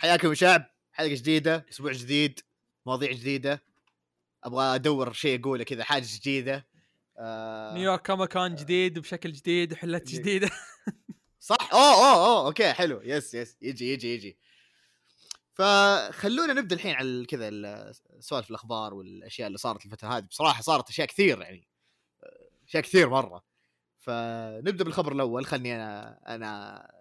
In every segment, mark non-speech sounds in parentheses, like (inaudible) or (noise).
حياكم يا شعب حلقة جديدة أسبوع جديد مواضيع جديدة. أبغى أدور شيء أقوله كذا حاجة جديدة. آه New York Comic Con جديد بشكل جديد وحلات جديد. جديدة. صح؟ أوه أوه أوه okay حلو. yes yes يجي يجي يجي. فخلونا نبدأ الحين على كذا ال- سوالف الأخبار والأشياء اللي صارت الفترة هذه. بصراحة صارت أشياء كثير يعني. أشياء كثير مرة. فنبدأ بالخبر الأول. خلني أنا أنا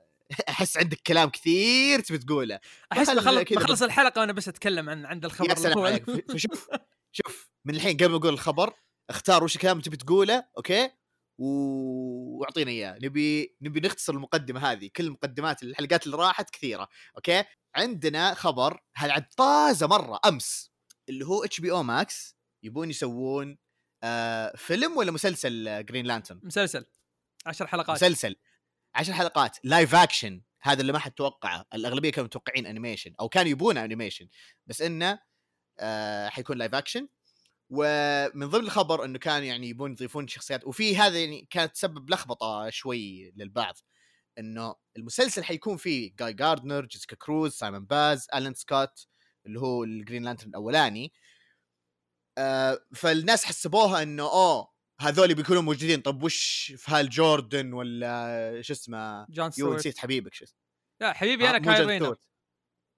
أحس عندك كلام كثير تبي تقوله. أحس خل بخلص بخلص الحلقة وأنا بس أتكلم عن عند الخبر يا سلام عليك. فشوف شوف من الحين قبل أقول الخبر اختار وش الكلام تبي تقوله okay؟ واعطينا إياه. نبي نبي نختصر المقدمة هذه. كل المقدمات الحلقات اللي راحت كثيرة okay؟ عندنا خبر هذا عاد طازة مرة أمس اللي هو HBO Max يبون يسوون آه فيلم ولا مسلسل Green Lantern مسلسل. عشر حلقات. مسلسل. عشر حلقات live action هذا اللي ما حد توقعه. الأغلبية كانوا متوقعين animation أو كانوا يبون animation بس إنه آه حيكون live action ومن ضمن الخبر إنه كان يعني يبون يضيفون شخصيات. وفي هذا يعني كانت تسبب لخبطة شوي للبعض. إنه المسلسل حيكون فيه Guy Gardner Jessica Cruz Simon Baz Alan Scott اللي هو ال Green Lantern الأولاني. آه فالناس حسبوها إنه أوه هذول بيكونوا موجودين. طب وش في Hal Jordan ولا شو اسمه؟ جون يو نسيت حبيبك شو اسمه. لا حبيبي أنا آه، مو Kyle Rayner.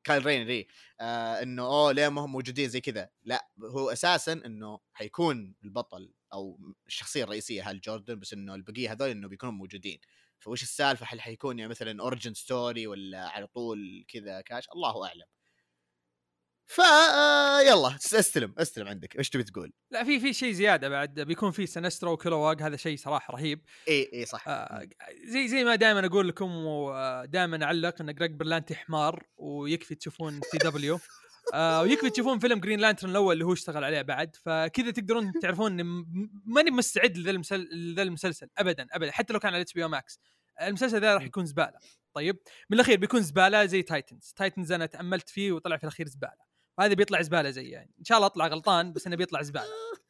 Kyle Rayner اي آه إنه أوه ليه ما هم موجودين زي كذا؟ لا هو أساسا إنه حيكون البطل أو الشخصية الرئيسية Hal Jordan بس إنه البقية هذول إنه بيكونوا موجودين. فوش السالفة؟ هل حيكون يعني مثلا origin story ولا على طول كذا؟ كذا الله أعلم. فا آه يلا استلم استلم عندك إيش تبي تقول؟ لا في في شيء زيادة بعد بيكون في Sinestro و Kilowog هذا شيء صراحة رهيب. إي إي صح. آه زي زي ما دائما أقول لكم ودائما أعلق إن Greg Berlanti حمار ويكفي تشوفون CW. آه ويكفي تشوفون فيلم Green Lantern الأول اللي هو اشتغل عليه بعد. فكذا تقدرون تعرفون اني ماني مستعد لذا المسل... المسلسل ابدا ابدا حتى لو كان على HBO Max المسلسل ذا راح يكون زبالة. طيب من الاخير بيكون زبالة زي Titans Titans أنا تأملت فيه وطلع في الأخير زبالة. وهذا بيطلع زبالة زي يعني. إن شاء الله أطلع غلطان بس إنه بيطلع زبالة.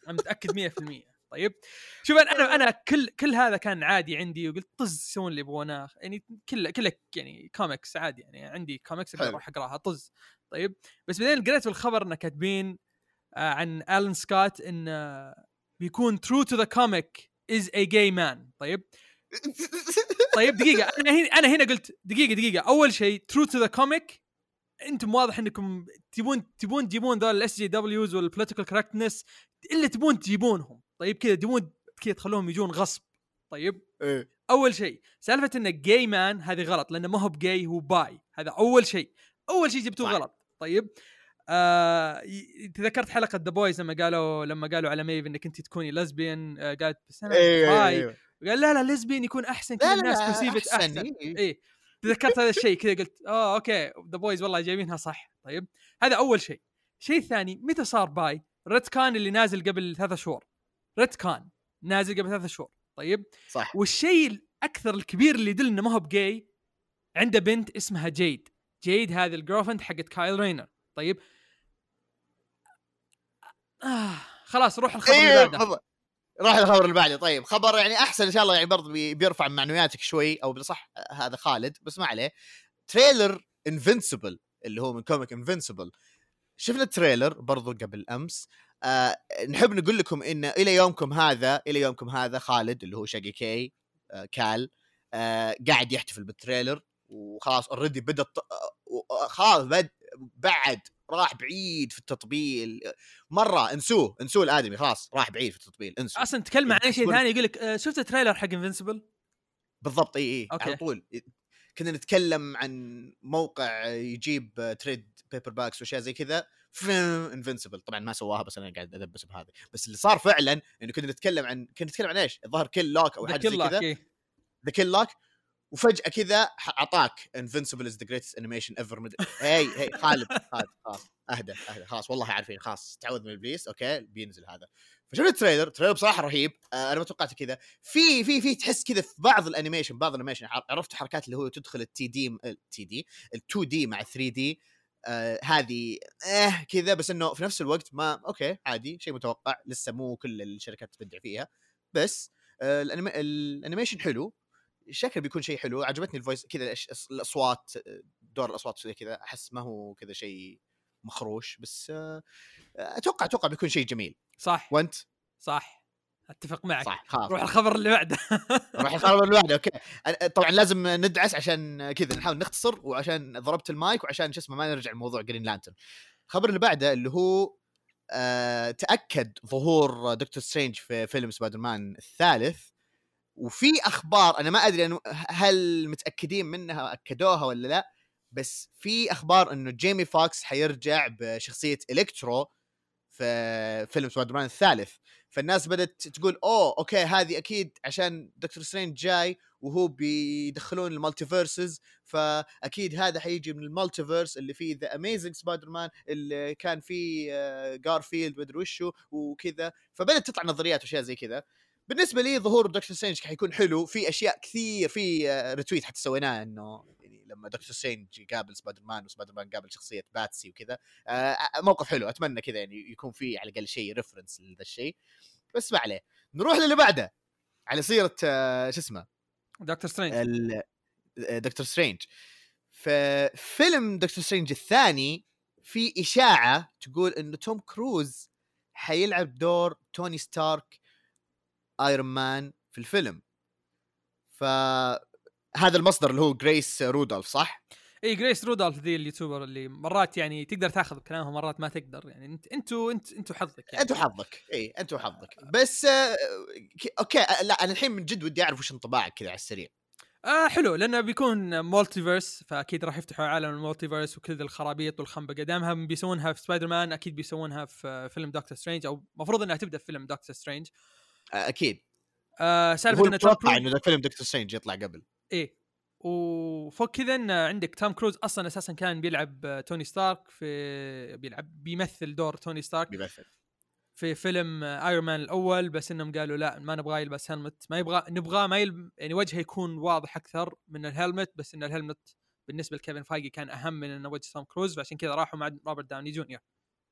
أنا متأكد 100% طيب. شوف أنا أنا كل كل هذا كان عادي عندي وقلت طز يسوون اللي يبغونه. يعني كله كله يعني كوميكس عادي يعني. عندي كوميكس أقدر. أروح أقراها طز. طيب. بس بعدين قريت في الخبر إنه كاتبين آه، عن Alan Scott إن آه، بيكون true to the comic as a gay man طيب. (laughs) طيب دقيقة. أنا هنا أنا هنا قلت دقيقة دقيقة. أول شيء true to the comic أنتم واضح انكم تبون تبون تجيبون ذول ال SJWs وال political correctness اللي تبون تجيبونهم. طيب كذا تبون كذا تخلوهم يجون غصب. طيب؟ إيه. أول شيء سالفة انه gay man هذه غلط لأنه ما هو بجاي هو bi هذا أول شيء. أول شيء جبتوه. غلط. طيب؟ آه تذكرت حلقة The Boys لما قالوا لما قالوا على Maeve إنك أنت تكوني lesbian آه قالت بس أنا إيه، إيه، باي إيه. قال لا لا lesbian يكون أحسن لا الناس تسيبت أحسن أحسن. إيه. إيه. تذكرت هذا الشيء كذا قلت آه okay The Boys والله جايبينها صح. طيب هذا أول شيء. الشيء الثاني متى صار bi؟ retcon اللي نازل قبل ثلاثة شهور. retcon نازل قبل ثلاثة شهور. طيب صح. والشيء الأكثر الكبير اللي يدل إنه ما هو بجاي عنده بنت اسمها Jade. Jade هذه ال girlfriend حقت Kyle Rayner طيب آه خلاص روح الخبر اللي إيه بعده. راح الخبر اللي بعده. طيب خبر يعني أحسن إن شاء الله يعني برضه بي- بيرفع معنوياتك شوي أو بالصح هذا خالد بس ما عليه. trailer Invincible اللي هو من comic Invincible شفنا ال trailer برضو قبل أمس. آه نحب نقول لكم ان إلى يومكم هذا إلى يومكم هذا خالد اللي هو شقي كي آه كال آه قاعد يحتفل بال trailer وخلاص already بدأ آه، آه، خلاص بعد راح بعيد في التطبيل. مرة انسوه انسوه الآدمي خلاص راح بعيد في التطبيل انسوه. أصلا تكلم عن اي شيء ثاني يقول لك آه شفت ال trailer حق Invincible بالضبط إي إي. على طول. كنا نتكلم عن موقع يجيب trade paperbacks وأشياء زي كذا Invincible طبعا ما سواها بس أنا قاعد أدبس بهذه. بس اللي صار فعلا إنه كنا نتكلم عن كنا نتكلم عن إيش؟ الظاهر كل لوك أو حاجة زي كذا. ذا كل لوك وفجأة كذا أعطاك Invincible is the greatest animation ever هي هي خالد خالد خلاص أهدى أهدى خلاص والله عارفين خلاص تعوذ من ابليس okay بينزل هذا فشفت ال trailer ال trailer بصراحة رهيب آه أنا ما توقعت كذا في في في تحس كذا في بعض ال animation بعض ال animation عرفت حركات اللي هو تدخل ال 3D ال 3D ال2D مع 3D آه هذه آه كذا بس إنه في نفس الوقت ما okay عادي شيء متوقع لسه مو كل الشركات تبدع فيها بس آه. ال animation حلو شكله بيكون شيء حلو عجبتني ال voice كذا الأصوات دور الأصوات زي كذا أحس ما هو كذا شيء مخروش بس آه، أتوقع أتوقع بيكون شيء جميل. صح. وأنت؟ صح. أتفق معك. صح خلاص. روح الخبر اللي بعده. (laughs) راح الخبر اللي بعده okay. طبعا لازم ندعس عشان كذا نحاول نختصر وعشان ضربت المايك وعشان شو اسمه ما نرجع لموضوع Green Lantern الخبر اللي بعده اللي هو آه تأكد ظهور Doctor Strange في فيلم سبايدر مان الثالث وفي أخبار أنا ما أدري هل متأكدين منها أكدوها ولا لا بس في أخبار إنه جيمي فوكس حيرجع بشخصية الكترو في فيلم سبايدر مان الثالث. فالناس بدأت تقول أوه okay هذه أكيد عشان دكتور سترينج جاي وهو بيدخلون ال multiverses فأكيد هذا حيجي من ال multiverse اللي فيه The Amazing Spider-Man اللي كان فيه آه، جارفيلد مدري وشو وكذا. فبدأت تطلع نظريات وأشياء زي كذا. بالنسبة لي ظهور دكتور سترينج حيكون حلو. في أشياء كثير في آه، retweet حتى سويناه إنه يعني لما دكتور سترينج يقابل سبايدر مان وسبايدر مان قابل شخصية باتسي وكذا آه، موقف حلو. أتمنى كذا يعني يكون في على الأقل شيء reference لذا الشيء. بس ما عليه. نروح للي بعده. على سيرة آه، شو اسمه؟ دكتور سترينج دكتور سترينج ففيلم دكتور سترينج الثاني في إشاعة تقول إنه توم كروز حيلعب دور توني ستارك ايرون مان في الفيلم. فهذا المصدر اللي هو جريس رودولف صح؟ اي جريس رودولف ذي ال YouTuber اللي مرات يعني تقدر تاخذ بكلامها مرات ما تقدر. يعني انت أنتوا انت أنتوا حظك يعني. انت وحظك اي انت وحظك بس آه، okay آه، لا أنا الحين من جد ودي أعرف وش انطباعك كذا على السريع. آه حلو لأنه بيكون multiverse فأكيد راح يفتحوا عالم ال multiverse وكل ذي الخرابيط والخنبقة. دامها بيسوونها في سبايدر مان أكيد بيسوونها في فيلم دكتور سترينج أو المفروض إنها تبدأ في فيلم دكتور سترينج آه، أكيد. آه سالفة إن توم المتوقع كروز إنه ذا فيلم دكتور سترينج يطلع قبل. إيه. وفوق كذا إن عندك توم كروز أصلا أساسا كان بيلعب آه، توني ستارك في بيلعب بيمثل دور توني ستارك بيمثل. في فيلم ايرون مان الأول بس إنهم قالوا لا ما نبغاه يلبس helmet ما يبغى نبغاه ما يلب... يعني وجهه يكون واضح أكثر من ال helmet بس إن ال helmet بالنسبة لكيفن فايجي كان أهم من إنه وجه توم كروز فعشان كذا راحوا مع روبرت داوني جونيور.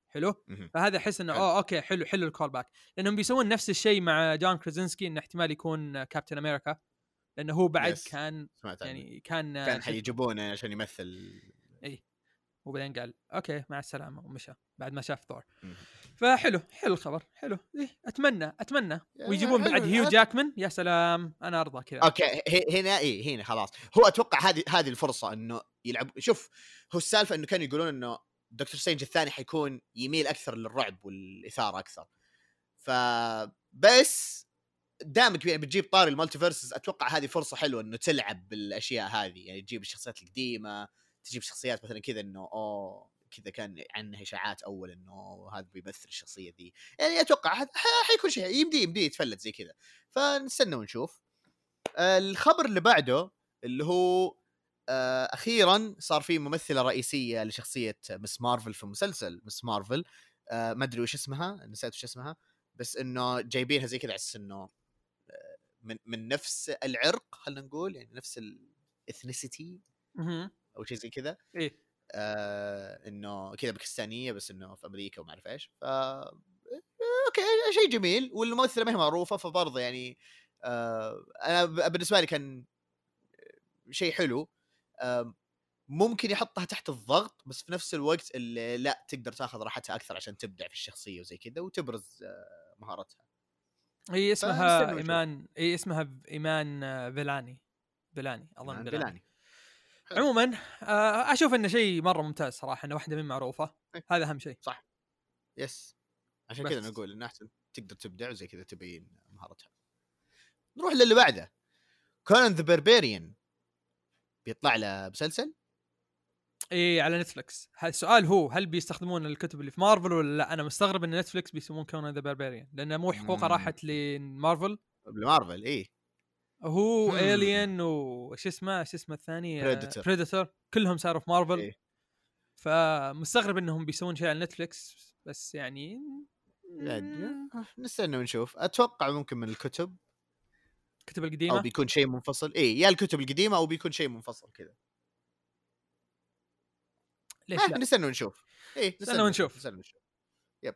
حلو. فهذا أحس إنه. اوه okay حلو حلو ال callback لأنهم بيسوون نفس الشيء مع جون كرازنسكي إنه احتمال يكون كابتن أمريكا لأنه هو بعد Yes. كان سمعت. يعني كان كان حيجيبونه عشان يمثل وبعدين قال okay مع السلامة ومشى بعد ما شاف ثور. فحلو حلو الخبر حلو إيه أتمنى أتمنى ويجيبون. بعد هيو جاكمان يا سلام أنا أرضى كذا okay هنا إي هنا خلاص هو أتوقع هذه هذه الفرصة إنه يلعب شوف هو السالفة إنه كانوا يقولون إنه دكتور سترينج الثاني حيكون يميل أكثر للرعب والإثارة أكثر. فبس دامك يعني بتجيب طاري ال multiverses أتوقع هذه فرصة حلوة إنه تلعب بالأشياء هذه. يعني تجيب الشخصيات القديمة تجيب شخصيات مثلا كذا إنه أوه كذا كان عنها إشاعات أول إنه هذا بيمثل الشخصية ذي. يعني أتوقع حيكون شيء يمدي يمدي يتفلت زي كذا. فنستنى ونشوف. الخبر اللي بعده اللي هو أخيرا صار في ممثلة رئيسية لشخصية مس مارفل في مسلسل مس مارفل آه، ما أدري وش اسمها نسيت وش اسمها بس إنه جايبينها زي كذا على أساس إنه آه، من من نفس العرق خلينا نقول يعني نفس ال ethnicity. أو شيء زي كذا إيه آه إنه كذا باكستانية بس إنه في أمريكا وما أعرف إيش ف آه، okay شيء جميل والممثلة ما هي معروفة فبرضه يعني آه أنا بالنسبة لي كان شيء حلو آه ممكن يحطها تحت الضغط بس في نفس الوقت اللي لا تقدر تاخذ راحتها أكثر عشان تبدع في الشخصية وزي كذا وتبرز آه مهارتها. هي اسمها. إيمان هي اسمها إيمان آه، فيلاني فيلاني أظن بلاني حلو. عموما آه أشوف إنه شيء مرة ممتاز صراحة إنه واحدة من معروفة. إيه. هذا أهم شيء. يس عشان. كذا نقول إنه أحسن. تقدر تبدع وزي كذا تبين مهارتها. نروح للي بعده. Conan the Barbarian. بيطلع له مسلسل اي على نتفلكس السؤال هو هل بيستخدمون الكتب اللي في مارفل ولا لا أنا مستغرب إن نتفلكس بيسمون Conan the Barbarian لأنه مو حقوقه. راحت لمارفل بالمارفل إيه هو. الين وش اسمه شو اسمه الثاني Predator. Predator كلهم صاروا في مارفل إيه. فمستغرب إنهم بيسوون شيء على نتفلكس بس يعني. آه، نستنى ونشوف أتوقع ممكن من الكتب الكتب أو القديمة؟ بيكون شيء منفصل. إيه يا الكتب القديمة أو بيكون شيء منفصل كذا ليش آه نستنى ونشوف. إيه نستنى ونشوف. نستنى ونشوف. Yep.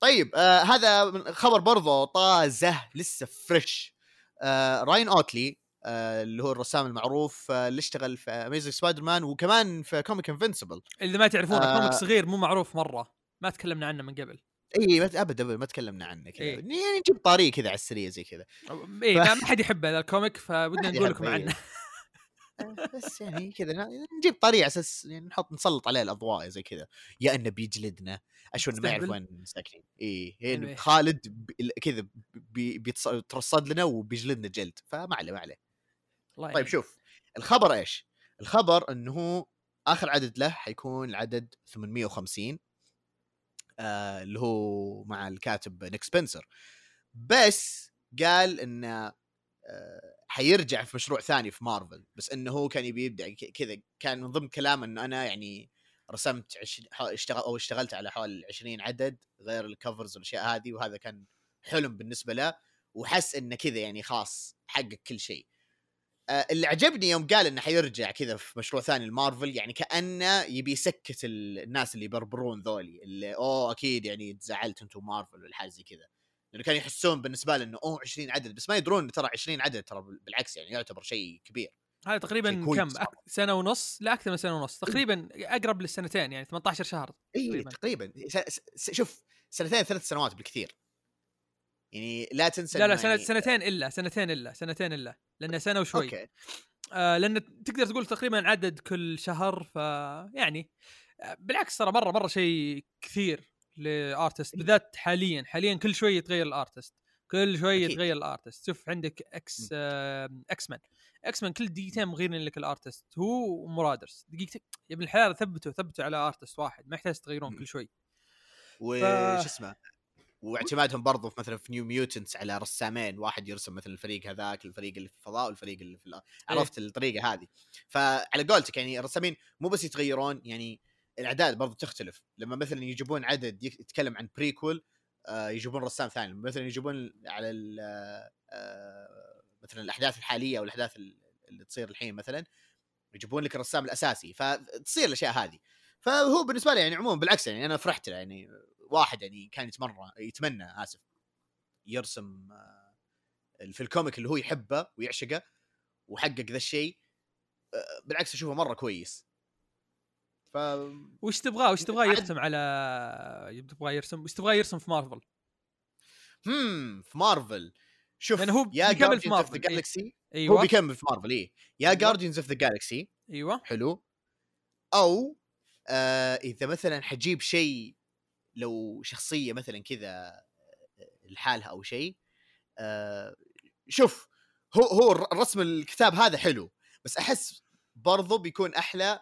طيب آه هذا خبر برضه طازه لسه fresh آه راين أوتلي آه اللي هو الرسام المعروف آه اللي اشتغل في Amazing Spider-Man وكمان في comic Invincible اللي ما تعرفونه آه. كوميك صغير مو معروف مرة ما تكلمنا عنه من قبل. إي ما- ابدا ما تكلمنا عنه كذا إيه. يعني نجيب طاري كذا على السريع زي كذا (laughs) اي ف- ما حد يحب هذا الكوميك فودنا نقول لكم يحبه، عنه (laughs) آه، بس يعني كذا نجيب طريقه على أساس يعني نحط نسلط عليه الأضواء زي كذا يا إنه بيجلدنا اشو انه ما يعرف. وين ساكنين إي يعني إيه. خالد كذا بي- بيترصد لنا وبيجلدنا جلد فما عليه ما عليه طيب يعين. شوف الخبر إيش؟ الخبر إنه آخر عدد له حيكون العدد 850 آه اللي هو مع الكاتب نيك سبنسر. بس قال إنه آه حيرجع في مشروع ثاني في مارفل. بس إنه هو كان يبي يبدا ك- كذا كان من ضمن كلامه إنه أنا يعني رسمت اشتغل أو اشتغلت على حوالي 20 عدد غير الكفرز والأشياء هذه وهذا كان حلم بالنسبة له. وحس إنه كذا يعني خلاص حقق كل شيء. اللي عجبني يوم قال إنه حيرجع كذا في مشروع ثاني لمارفل يعني كأنه يبي يسكت ال- الناس اللي يبربرون ذولي اللي أوه أكيد يعني تزعلت أنتم مارفل والحاجة زي كذا. لأنه كانوا يحسون بالنسبة له إنه أوه 20 عدد بس ما يدرون ترى 20 عدد ترى بالعكس يعني يعتبر شيء كبير. هذا تقريبا كم. سنة ونص؟ لا أكثر من سنة ونص. تقريبا أقرب للسنتين يعني 18 شهر اي تقريباً. تقريبا. شوف سنتين ثلاث سنوات بالكثير. يعني لا تنسى لا لا سنة يعني سنتين إلا سنتين إلا سنتين إلا لأنه سنة وشوي. okay. آه لأن تقدر تقول تقريبا عدد كل شهر ف يعني آه، بالعكس ترى مرة مرة شيء كثير ل artist بالذات حاليا حاليا كل شوي يتغير ال artist كل شوي. يتغير ال artist. شوف عندك X آه X-Men X-Men كل دقيقتين مغيرين لك ال artist هو و Marauders دقيقتين يا ابن الحلال ثبتوا ثبتوا على artist واحد ما يحتاج تغيرون. كل شوي. وش اسمه؟ واعتمادهم برضو في مثلا في New Mutants على رسامين واحد يرسم مثلا الفريق هذاك الفريق اللي في الفضاء والفريق اللي في الأرض. إيه. عرفت الطريقة هذه. فعلى قولتك يعني الرسامين مو بس يتغيرون يعني الأعداد برضو تختلف. لما مثلا يجيبون عدد يتكلم عن بريكول آه يجيبون رسام ثاني. مثلا يجيبون على ال- آه مثلا الأحداث الحالية أو الاحداث ال- اللي تصير الحين مثلا يجيبون لك الرسام الأساسي. فتصير الأشياء هذه. فهو بالنسبة لي يعني عموما بالعكس يعني أنا فرحت له يعني. واحد يعني كان يتمنى يتمنى آسف يرسم آه، في ال comic اللي هو يحبه ويعشقه وحقق ذا الشيء آه، بالعكس أشوفه مرة كويس. ف وش تبغاه؟ وش تبغاه يرسم على تبغاه يرسم وش تبغاه يرسم في مارفل؟ هم في مارفل. شوف لأنه هو يا بيكمل في Guardians of the مارفل، إيه. Galaxy هو أيوه. بيكمل في مارفل إيه. يا. Guardians of the Galaxy أيوه. حلو. أو آه إذا مثلا حجيب شيء لو شخصية مثلا كذا آه، لحالها أو شيء آه شوف هو هو الر- الرسم الكتاب هذا حلو بس أحس برضو بيكون أحلى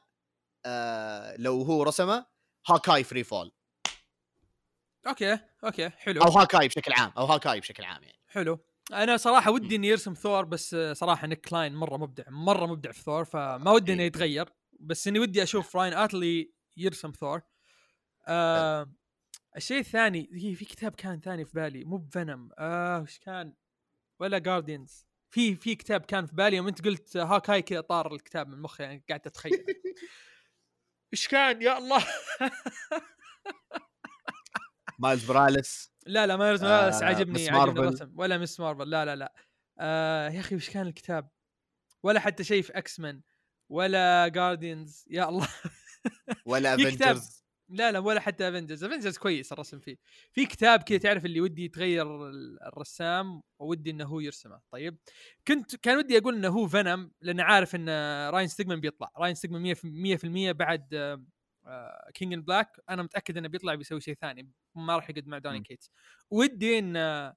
آه لو هو رسمه Hawkeye Freefall okay okay حلو. أو Hawkeye بشكل عام أو Hawkeye بشكل عام يعني. حلو. أنا صراحة ودي اني يرسم ثور بس صراحة نيك كلاين مرة مبدع مرة مبدع في ثور فما ودي إنه. يتغير بس إني ودي أشوف راين أوتلي يرسم ثور. آه الشيء الثاني هي في كتاب كان ثاني في بالي مو ب Venom آه وش كان؟ ولا Guardians في في كتاب كان في بالي يوم أنت قلت Hawkeye كذا طار الكتاب من مخي يعني قاعد أتخيل. (laughs) إيش كان؟ يا الله. (laughs) مايلز موراليس لا لا ما يرسم آه، عجبني بس عجبني. الرسم ولا Ms. مارفل لا لا لا. آه يا أخي وش كان الكتاب؟ ولا حتى شيء في X-Men ولا Guardians يا الله. ولا. Avengers (laughs) لا لا ولا حتى Avengers Avengers كويس الرسم فيه. في كتاب كذا تعرف اللي ودي يتغير ال- الرسام وودي إنه هو يرسمه. طيب كنت كان ودي أقول إنه هو Venom لأن عارف إن راين ستيجمان بيطلع. راين ستيجمان 100% بعد آه، King in Black أنا متأكد إنه بيطلع بيسوي شيء ثاني. ما راح يقعد مع دوني. كيتس ودي إن آه،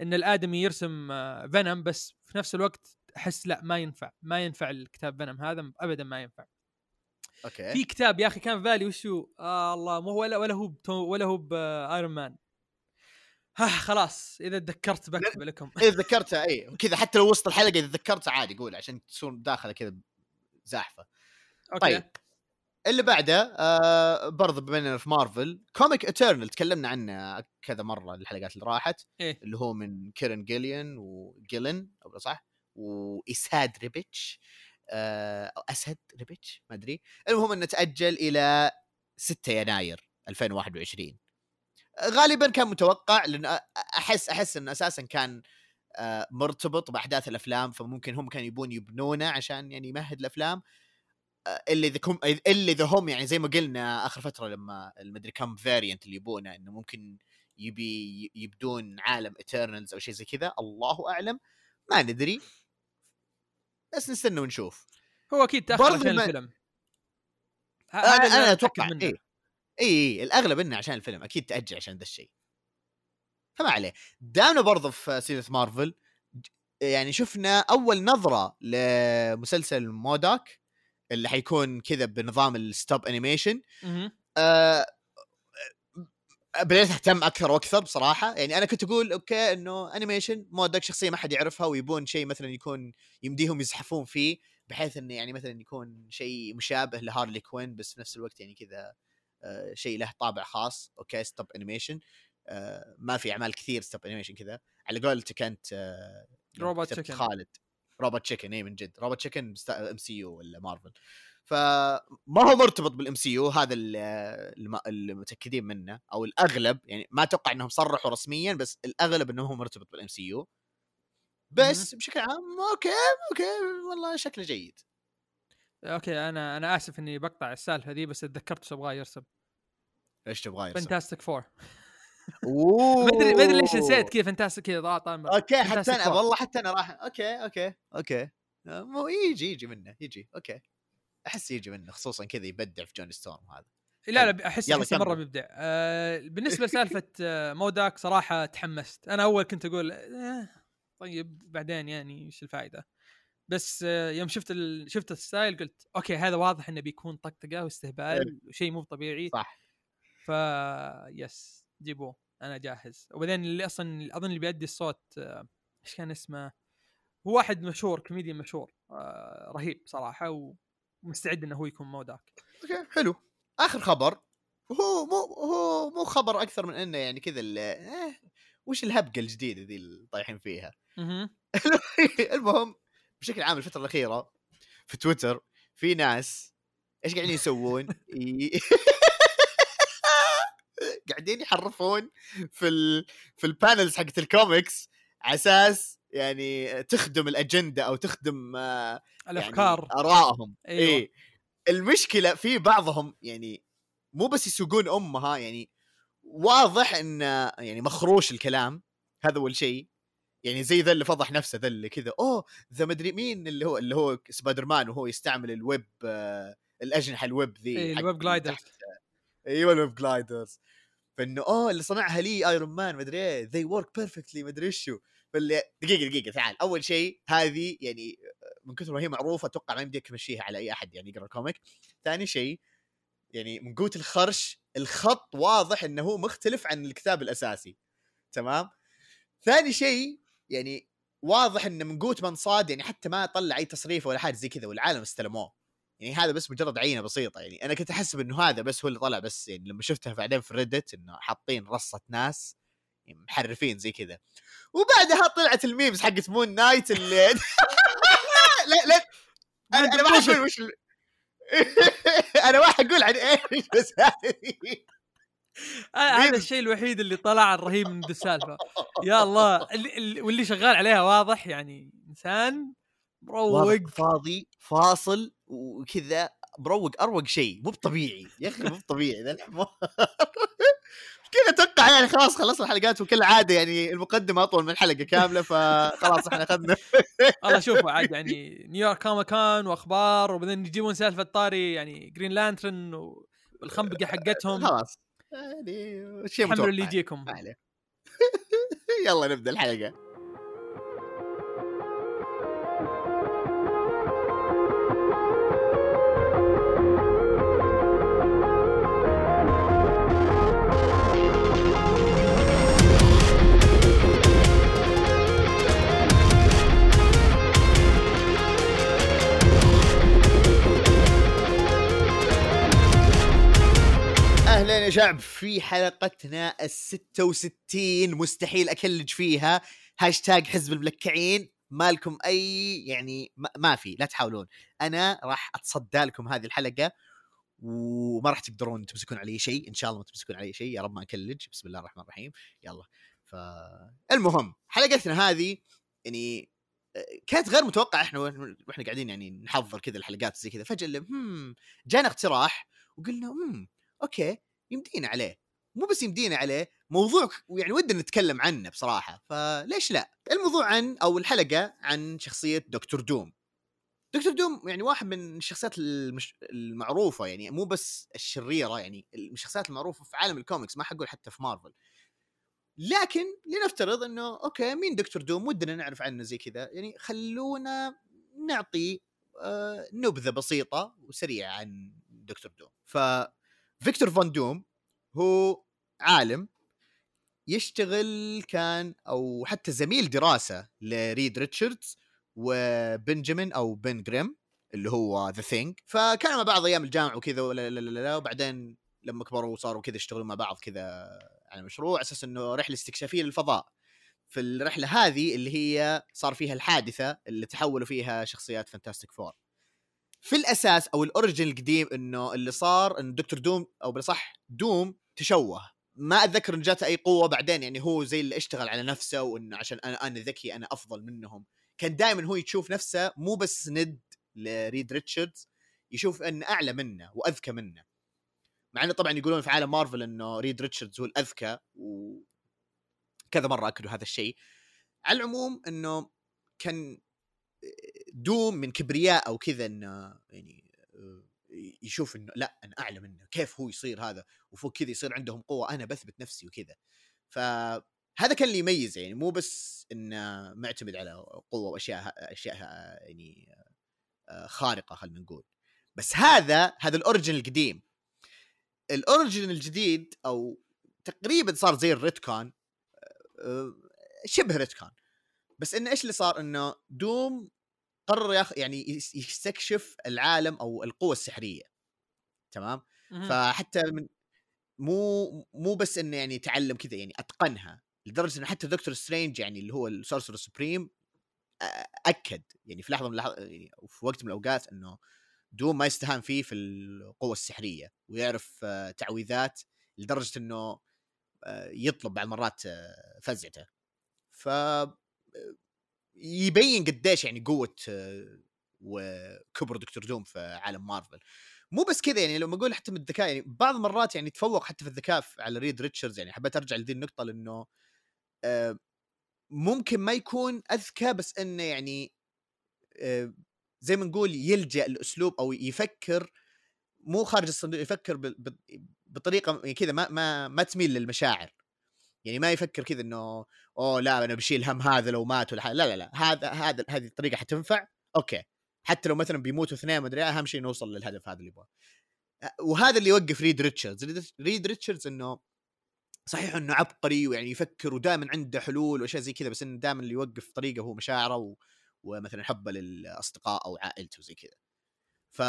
إن الآدمي يرسم آه، Venom بس في نفس الوقت أحس لا ما ينفع. ما ينفع الكتاب Venom هذا ابدا ما ينفع. okay. في كتاب يا أخي كان في بالي وش هو؟ آه الله مو هو ولا ولا هو ولا هو ب Iron Man ها خلاص إذا تذكرت بكتب لكم. إذا تذكرتها إي كذا حتى لو وسط الحلقة إذا تذكرتها عادي قول عشان تصير داخلة كذا زاحفة. okay. طيب اللي بعده آه برضه بما إننا في مارفل comic Eternals تكلمنا عنه كذا مرة الحلقات اللي راحت إيه. اللي هو من كيرن جيلين أو جيلن أو صح؟ وإساد ريبيتش آه أو أسد ريبيتش ما أدري. المهم إنه تأجل إلى 6 يناير 2021 غالبا كان متوقع لأن أحس أحس إنه أساسا كان آه، مرتبط بأحداث الأفلام فممكن هم كانوا يبون يبنونه عشان يعني يمهد الأفلام. آه، اللي إذا هم اللي إذا هم يعني زي ما قلنا آخر فترة لما المدري كم variant اللي يبونه إنه ممكن يبي يبدون عالم Eternals أو شيء زي كذا الله أعلم. ما ندري. بس نستنى ونشوف. هو أكيد تأخر برضو عشان ما- الفيلم. ه- أنا أنا أتوقع. اي اي اي الأغلب إنه عشان الفيلم. أكيد تأجل عشان ذا الشيء. فما عليه. دامنا برضه في series مارفل. يعني شفنا أول نظرة لمسلسل MODOK اللي حيكون كذا بنظام ال stop animation مهم. بديت أهتم أكثر وأكثر بصراحة. يعني أنا كنت أقول okay إنه animation MODOK شخصية ما حد يعرفها ويبون شيء مثلا يكون يمديهم يزحفون فيه بحيث إنه يعني مثلا يكون شيء مشابه ل Harley Quinn بس في نفس الوقت يعني كذا آه، شيء له طابع خاص. okay stop animation آه، ما في أعمال كثير stop animation كذا. على قولتك انت آه، Robot Chicken. خالد. Robot Chicken اي من جد. Robot Chicken MCU ولا مارفل فما هو مرتبط بال MCU هذا ال- الم- المتأكدين منه أو الأغلب يعني ما أتوقع إنهم صرحوا رسميا بس الأغلب إنه هو مرتبط بال MCU بس بشكل عام okay okay والله شكله جيد. okay أنا أنا آسف إني بقطع السالفة دي بس تذكرت إيش أبغاه يرسم. إيش تبغى يرسم؟ Fantastic فور اوه ما أدري ما أدري ليش نسيت كذا فانتاستيك كذا ضاع. okay حتى أنا. والله حتى أنا راح okay okay okay. آه، مو يجي يجي منه يجي okay. أحس يجي منه خصوصا كذا يبدع في جون ستورم هذا. لا لا احس أحس مرة. بيبدع. آه بالنسبة لسالفة (laughs) آه MODOK صراحة تحمست. أنا أول كنت أقول آه طيب بعدين يعني إيش الفائدة؟ بس آه يوم شفت ال... شفت ال style قلت okay هذا واضح إنه بيكون طقطقة واستهبال وشيء مو طبيعي. صح. ف yes جيبوه. أنا جاهز. وبعدين اللي أصلا أظن اللي بيأدي الصوت آه، إيش كان اسمه؟ هو واحد مشهور كوميديان مشهور آه رهيب صراحة ومستعد إنه هو يكون MODOK okay حلو آخر خبر هو مو هو مو خبر أكثر من إنه يعني كذا ال- eh, وش الهبة الجديدة ذي اللي طايحين فيها مهم. (laughs) المهم بشكل عام الفترة الأخيرة في تويتر في ناس إيش قاعدين يسوون؟ (laughs) (laughs) قاعدين يحرفون في ال... في ال panels حقت الكوميكس على أساس يعني تخدم الأجندة أو تخدم آه، الأفكار يعني آرائهم أيوة. أيوه إيه. المشكلة في بعضهم يعني مو بس يسوقون أمها يعني واضح إن يعني مخروش الكلام هذا أول شيء يعني زي ذا اللي فضح نفسه ذا اللي كذا أوه ذا مدري مين اللي هو اللي هو سبايدر مان وهو يستعمل الويب آه الأجنحة الويب ذي إيه، ال web gliders. أيوه ال web gliders فإنه أوه اللي صنعها لي ايرون مان مدري إيه they work perfectly مدري ايشو فاللي دقيقة دقيقة تعال أول شيء هذه يعني من كثر ما هي معروفة أتوقع ما يمديك تمشيها على أي أحد يعني يقرأ ال comic. ثاني شيء يعني من قوة الخرش الخط واضح إنه هو مختلف عن الكتاب الأساسي. تمام؟ ثاني شيء يعني واضح إنه من قوة من صاد يعني حتى ما طلع أي تصريف ولا حاجة زي كذا والعالم استلموه. يعني هذا بس مجرد عينة بسيطة يعني. أنا كنت احسب انه هذا بس هو اللي طلع بس يعني لما شفتها بعدين في ريدت إنه حاطين رصة ناس محرفين زي كذا. وبعدها طلعت ال memes حقت مون نايت اللي (laughs) لا لا أنا أنا ما حقول وش. (laughs) أنا ما حقول عن إيش بس آه هذا. الشيء الوحيد اللي طلع الرهيب من السالفة. يا الله اللي اللي- واللي شغال عليها واضح يعني إنسان مروق. فاضي فاصل وكذا مروق أروق شيء مو بطبيعي. يا أخي مو بطبيعي ذا الحوار (laughs) كذا أتوقع يعني خلاص خلصنا الحلقات وكل عادة يعني المقدمة أطول من حلقة كاملة فخلاص إحنا أخذنا. (laughs) والله شوفوا عاد يعني نيويورك كوميك كون وأخبار وبعدين يجيبون سالفة طاري يعني جرين لانترن والخنبقة حقتهم. خلاص. يعني شيء اللي يجيكم. (laughs) يلا نبدأ الحلقة. يا شعب في حلقتنا ال 66 مستحيل أكلج فيها. هاشتاج حزب الملكعين. مالكم أي يعني ما, ما في لا تحاولون. أنا راح أتصدى لكم هذه الحلقة وما راح تقدرون تمسكون علي شيء. إن شاء الله ما تمسكون علي شيء. يا رب ما أكلج. بسم الله الرحمن الرحيم. يلا. فالمهم حلقتنا هذه يعني آه، كانت غير متوقعة. إحنا وإحنا قاعدين يعني نحضر كذا الحلقات زي كذا. فجأة جانا اقتراح. وقلنا هم أوكي. يمدينا عليه. مو بس يمدينا عليه موضوع يعني ودنا نتكلم عنه بصراحة. فليش لا؟ الموضوع عن أو الحلقة عن شخصية دكتور دوم. دكتور دوم يعني واحد من الشخصيات المش... المعروفة يعني مو بس الشريرة يعني الشخصيات المعروفة في عالم الكوميكس ما حقول حتى في مارفل. لكن لنفترض إنه أوكي مين دكتور دوم؟ ودنا نعرف عنه زي كذا. يعني خلونا نعطي آه نبذة بسيطة وسريعة عن دكتور دوم. ف فيكتور فان دوم هو عالم يشتغل كان أو حتى زميل دراسة لريد ريتشاردز وبنجامين أو بن جريم اللي هو ذا ثينج فكانوا مع بعض أيام الجامعة وكذا ولا لا لا لا وبعدين لما كبروا وصاروا كذا يشتغلون مع بعض كذا على مشروع أساس إنه رحلة استكشافية للفضاء. في الرحلة هذه اللي هي صار فيها الحادثة اللي تحولوا فيها شخصيات فانتاستيك فور في الأساس أو ال origin القديم إنه اللي صار إن دكتور دوم أو بالأصح دوم تشوه. ما أتذكر إن جاته أي قوة بعدين يعني هو زي اللي اشتغل على نفسه وإنه عشان أنا أنا ذكي أنا أفضل منهم. كان دائما هو يشوف نفسه مو بس ند لريد ريتشاردز يشوف انه أعلى منه وأذكى منه. مع إنه طبعا يقولون في عالم مارفل إنه ريد ريتشاردز هو الأذكى وكذا مرة أكدوا هذا الشيء. على العموم إنه كان دوم من كبرياء أو كذا انه يعني آه، يشوف إنه لا أنا اعلى منه كيف هو يصير هذا وفوق كذا يصير عندهم قوة أنا بثبت نفسي وكذا. فهذا كان اللي يميزه يعني مو بس انه معتمد على قوة وأشياء أشياء يعني آه، خارقة خلينا نقول. بس هذا هذا ال origin القديم. ال origin الجديد أو تقريبا صار زي ال retcon آه، شبه retcon. بس انه إيش اللي صار؟ إنه دوم قرر ياخ يعني يس- يستكشف العالم أو القوة السحرية تمام. فحتى من مو مو بس إنه يعني يتعلم كذا يعني أتقنها لدرجة إنه حتى دكتور سترينج يعني اللي هو ال Sorcerer Supreme أكد يعني في لحظة من اللحظات يعني في وقت من الأوقات إنه دوم ما يستهان فيه في القوة السحرية ويعرف آه، تعويذات لدرجة إنه آه، يطلب بعض المرات آه، فزعته ف يبين قديش يعني قوة آه، وكبر دكتور دوم في عالم مارفل. مو بس كذا يعني لما أقول حتى من الذكاء يعني بعض المرات يعني تفوق حتى في الذكاء على ريد ريتشاردز يعني حبيت أرجع لذي النقطة لأنه آه، ممكن ما يكون أذكى بس إنه يعني آه، زي ما نقول يلجأ لأسلوب أو يفكر مو خارج الصندوق يفكر بطريقة يعني كذا ما ما ما تميل للمشاعر. يعني ما يفكر كذا إنه أوه لا أنا بشيل هم هذا لو مات ولا. لا لا لا هذا هذا هذه الطريقة حتنفع أوكي حتى لو مثلا بيموتوا اثنين ما أدري أهم شيء نوصل للهدف هذا اللي يبغاه وهذا اللي يوقف ريد ريتشاردز ريد- ريتشاردز إنه صحيح إنه عبقري ويعني يفكر ودائما عنده حلول وأشياء زي كذا بس إنه دائما اللي يوقف طريقه هو مشاعره و... ومثلا حبه للأصدقاء أو عائلته زي كذا ف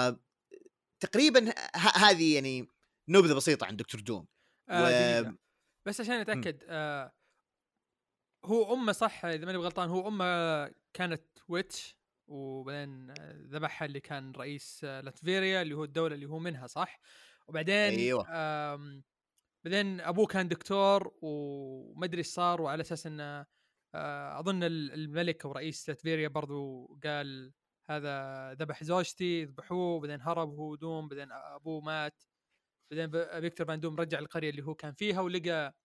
تقريبا ه- هذه يعني نبذة بسيطة عن دكتور دوم آه و- دقيقة. بس عشان أتأكد آه هو أمه صح إذا ماني بغلطان هو أمه كانت ويتش وبعدين ذبحها اللي كان رئيس آه، لاتفيريا اللي هو الدولة اللي هو منها صح؟ وبعدين. آم بعدين أبوه كان دكتور وما أدري إيش صار وعلى أساس إنه آه، أظن ال- الملك أو رئيس لاتفيريا برضو قال هذا ذبح زوجتي ذبحوه بعدين هرب هو دوم بعدين أبوه مات. بعدين فيكتور فان دوم رجع القريه اللي هو كان فيها ولقى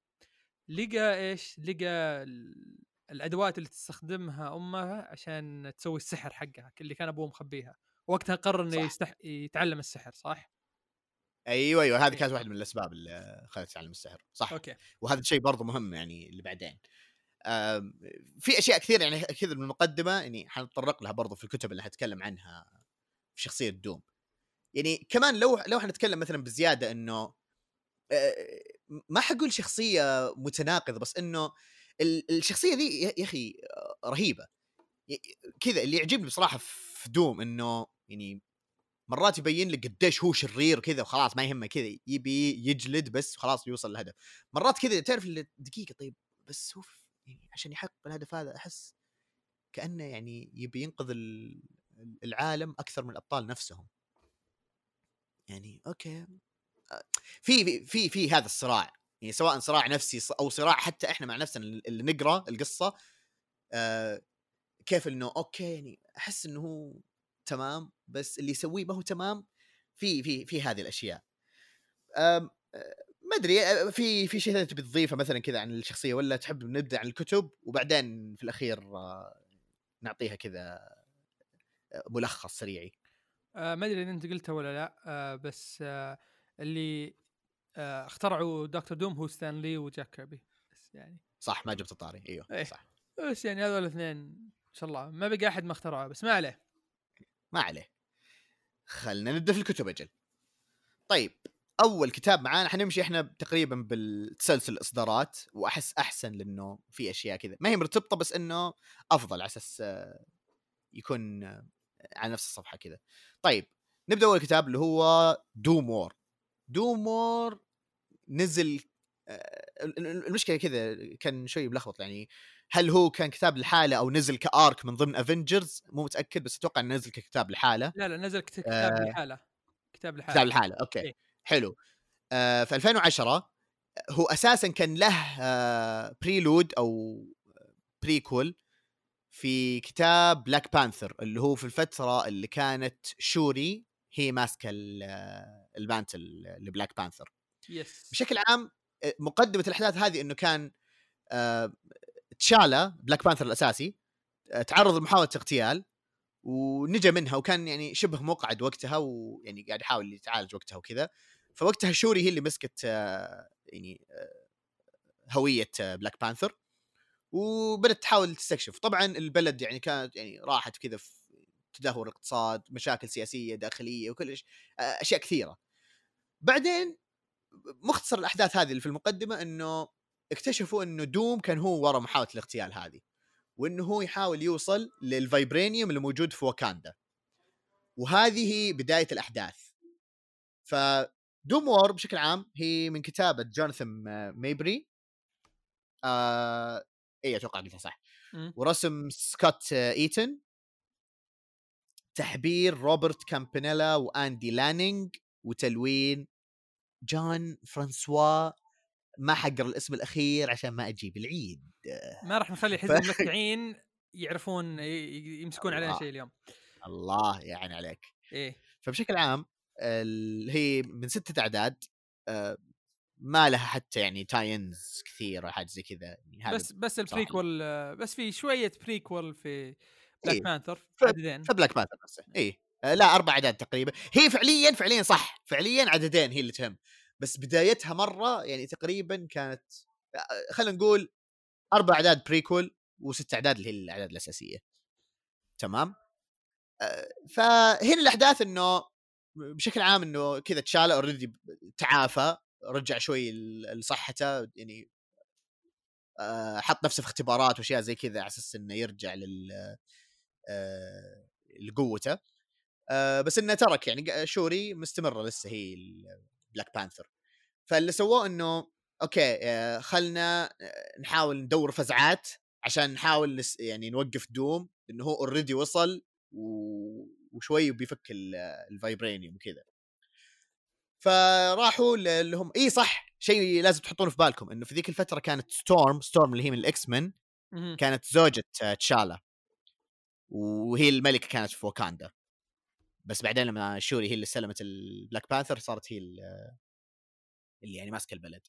لقى إيش؟ لقى ال- الأدوات اللي تستخدمها أمها عشان تسوي السحر حقها اللي كان أبوه مخبيها وقتها قرر إنه. يستح... يتعلم السحر صح؟ أيوه أيوه هذه إيه. كانت واحدة من الأسباب اللي خلت تعلم السحر صح أوكي وهذا الشيء برضه مهم يعني اللي بعدين في أشياء كثير يعني كذا من المقدمة يعني حنتطرق لها برضه في الكتب اللي حتكلم عنها في شخصية دوم يعني كمان لو لو حنتكلم مثلا بزيادة إنه آه، ما حقول شخصية متناقضة بس إنه ال- الشخصية ذي يا أخي آه، رهيبة. كذا اللي يعجبني بصراحة في دوم إنه يعني مرات يبين لك قديش هو شرير كذا وخلاص ما يهمه كذا يبي يجلد بس خلاص يوصل للهدف مرات كذا تعرف دقيقة طيب بس هو يعني عشان يحقق الهدف هذا أحس كأنه يعني يبي ينقذ ال- العالم أكثر من الأبطال نفسهم. يعني أوكي آه، في في في, هذا الصراع يعني سواء صراع نفسي أو صراع حتى إحنا مع نفسنا اللي نقرأ القصة آه كيف إنه أوكي يعني أحس إنه هو تمام بس اللي يسويه ما هو تمام في في في هذه الأشياء. أم ما أدري أه، في في شيء تبي تضيفه مثلا كذا عن الشخصية ولا تحب نبدأ عن الكتب وبعدين في الأخير آه، نعطيها كذا آه، ملخص سريعي آه ما أدري إذا أنت قلتها ولا لا آه بس آه اللي آه اخترعوا دكتور دوم هو ستانلي وجاك كيربي بس يعني. صح ما جبت الطاري. أيوه إيه. صح. بس يعني هذول الاثنين إن شاء الله. ما بقى أحد ما اخترعوه بس ما عليه. ما عليه. خلنا نبدأ في الكتب أجل. طيب أول كتاب معانا حنمشي إحنا تقريبا بالتسلسل الاصدارات وأحس أحسن لأنه في أشياء كذا. ما هي مرتبطة بس إنه أفضل على أساس آه، يكون آه، على نفس الصفحة كذا طيب نبدأ أول كتاب اللي هو دوم وور دوم وور نزل آه، ال- ال- المشكلة كذا كان شوي ملخبط. يعني هل هو كان كتاب لحاله أو نزل ك arc من ضمن افنجرز مو متأكد بس أتوقع إنه نزل ككتاب لحاله. لا لا نزل كت- كتاب آه. لحاله. كتاب لحاله. كتاب لحاله. أوكي. إيه. حلو. آه في 2010 هو أساسا كان له آه prelude أو prequel في كتاب بلاك بانثر اللي هو في الفترة اللي كانت شوري هي ماسكة ال- mantle لبلاك بانثر yes. بشكل عام آه، مقدمة الأحداث هذه إنه كان آه تشالا Black Panther الأساسي آه، تعرض لمحاولة اغتيال ونجا منها وكان يعني شبه مقعد وقتها ويعني قاعد يحاول يتعالج وقتها وكذا. فوقتها شوري هي اللي مسكت يعني هوية Black Panther وبدأت تحاول تستكشف. طبعا البلد يعني كانت يعني راحت كذا في تدهور الاقتصاد مشاكل سياسية داخلية وكل أشياء كثيرة. بعدين مختصر الأحداث هذه اللي في المقدمة إنه اكتشفوا إنه دوم كان هو ورا محاولة الاغتيال هذه وإنه هو يحاول يوصل لل vibranium اللي موجود في واكاندا. وهذه بداية الأحداث. ف Doomwar بشكل عام هي من كتابة جوناثان ميبري آه اي أتوقع قلتها صح. مم. ورسم سكوت آه، ايتن تحبير روبرت كامبانيلا وأندي لانينج وتلوين جون فرانسوا ما حقر الاسم الأخير عشان ما أجيب العيد. ما راح نخلي (laughs) حزب الملكعين يعرفون يمسكون علينا. شيء اليوم. الله يعني عليك. إيه. فبشكل عام هي من ستة أعداد آه، ما لها حتى يعني tie-ins كثيرة حاجة زي كذا يعني بس بس ال prequel آه، بس في شوية prequel في Black إيه. Panther عددين. في Black Panther نفسه اي آه، لا أربع اعداد تقريبا. هي فعليا فعليا صح فعليا عددين هي اللي تهم. بس بدايتها مرة يعني تقريبا كانت آه، خلينا نقول أربع اعداد prequel وست اعداد اللي هي الأعداد الأساسية. تمام؟ آه، فهنا الأحداث إنه بشكل عام إنه كذا تشالا already تعافى. رجع شوي لصحته يعني آه، حط نفسه في اختبارات وأشياء زي كذا على أساس إنه يرجع لل آه، لقوته آه، بس إنه ترك يعني شوري مستمرة لسه هي Black Panther فاللي سووه إنه okay خلنا نحاول ندور فزعات عشان نحاول يعني نوقف دوم إنه هو already وصل. وشوي بيفك ال- ال vibranium وكذا فراحوا اللي هم إي صح شيء لازم تحطونه في بالكم إنه في ذيك الفترة كانت ستورم ستورم اللي هي من ال X-Men مهم. كانت زوجة آه، تشالا وهي الملكة كانت في واكاندا بس بعدين لما شوري هي اللي استلمت ال Black Panther صارت هي ال- اللي يعني ماسكة البلد.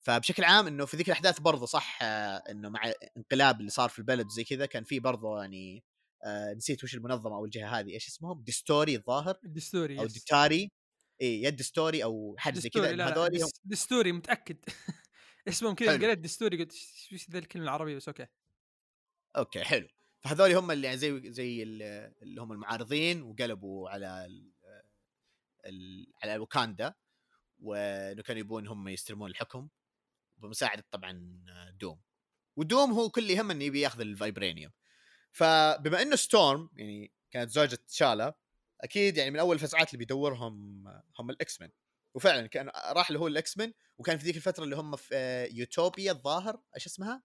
فبشكل عام إنه في ذيك الأحداث برضه صح آه، إنه مع انقلاب اللي صار في البلد وزي كذا كان في برضه يعني آه نسيت وش المنظمة أو الجهة هذه إيش اسمهم؟ ديستوري الظاهر؟ دستوري أو yes. اي يا ديستوري أو حاجة زي كذا هذول دس- دستوري متأكد. (laughs) اسمهم كذا. قريت دستوري قلت "إيش- إيش ذا الكلمة العربية بس okay. okay حلو. فهذول هم اللي يعني زي زي ال- اللي هم المعارضين وقلبوا على ال ال على وكاندا وإنه كانوا يبون هم يستلمون الحكم بمساعدة طبعا دوم. ودوم هو كل يهمه انه يبي ياخذ ال vibranium فبما إنه ستورم يعني كانت زوجة تشالا أكيد يعني من أول الفزعات اللي بيدورهم هم ال X-Men وفعلا كان راح له هو ال X-Men وكان في ذيك الفترة اللي هم في آه، يوتوبيا الظاهر إيش اسمها؟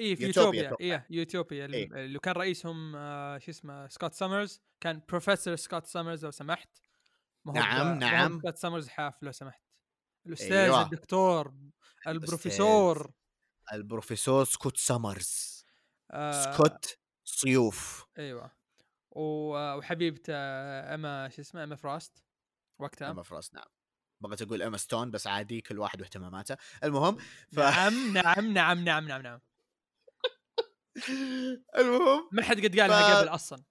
إي في يوتوبيا. إيه يوتوبيا اللي, إيه. اللي كان رئيسهم آه شو اسمه سكوت سامرز كان بروفيسور سكوت سامرز لو سمحت نعم، نعم. سكوت سامرز حاف لو سمحت الأستاذ أيوة. الدكتور البروفيسور البروفيسور سكوت سامرز آه سكوت سيوف أيوه وحبيبته أما شو اسمه أما فراست وقتها. أما فراس نعم. بغيت أقول أما ستون بس عادي كل واحد واهتماماته. المهم ف... نعم نعم نعم نعم نعم نعم. (laughs) المهم ما حد قد قالها ف- قبل أصلا.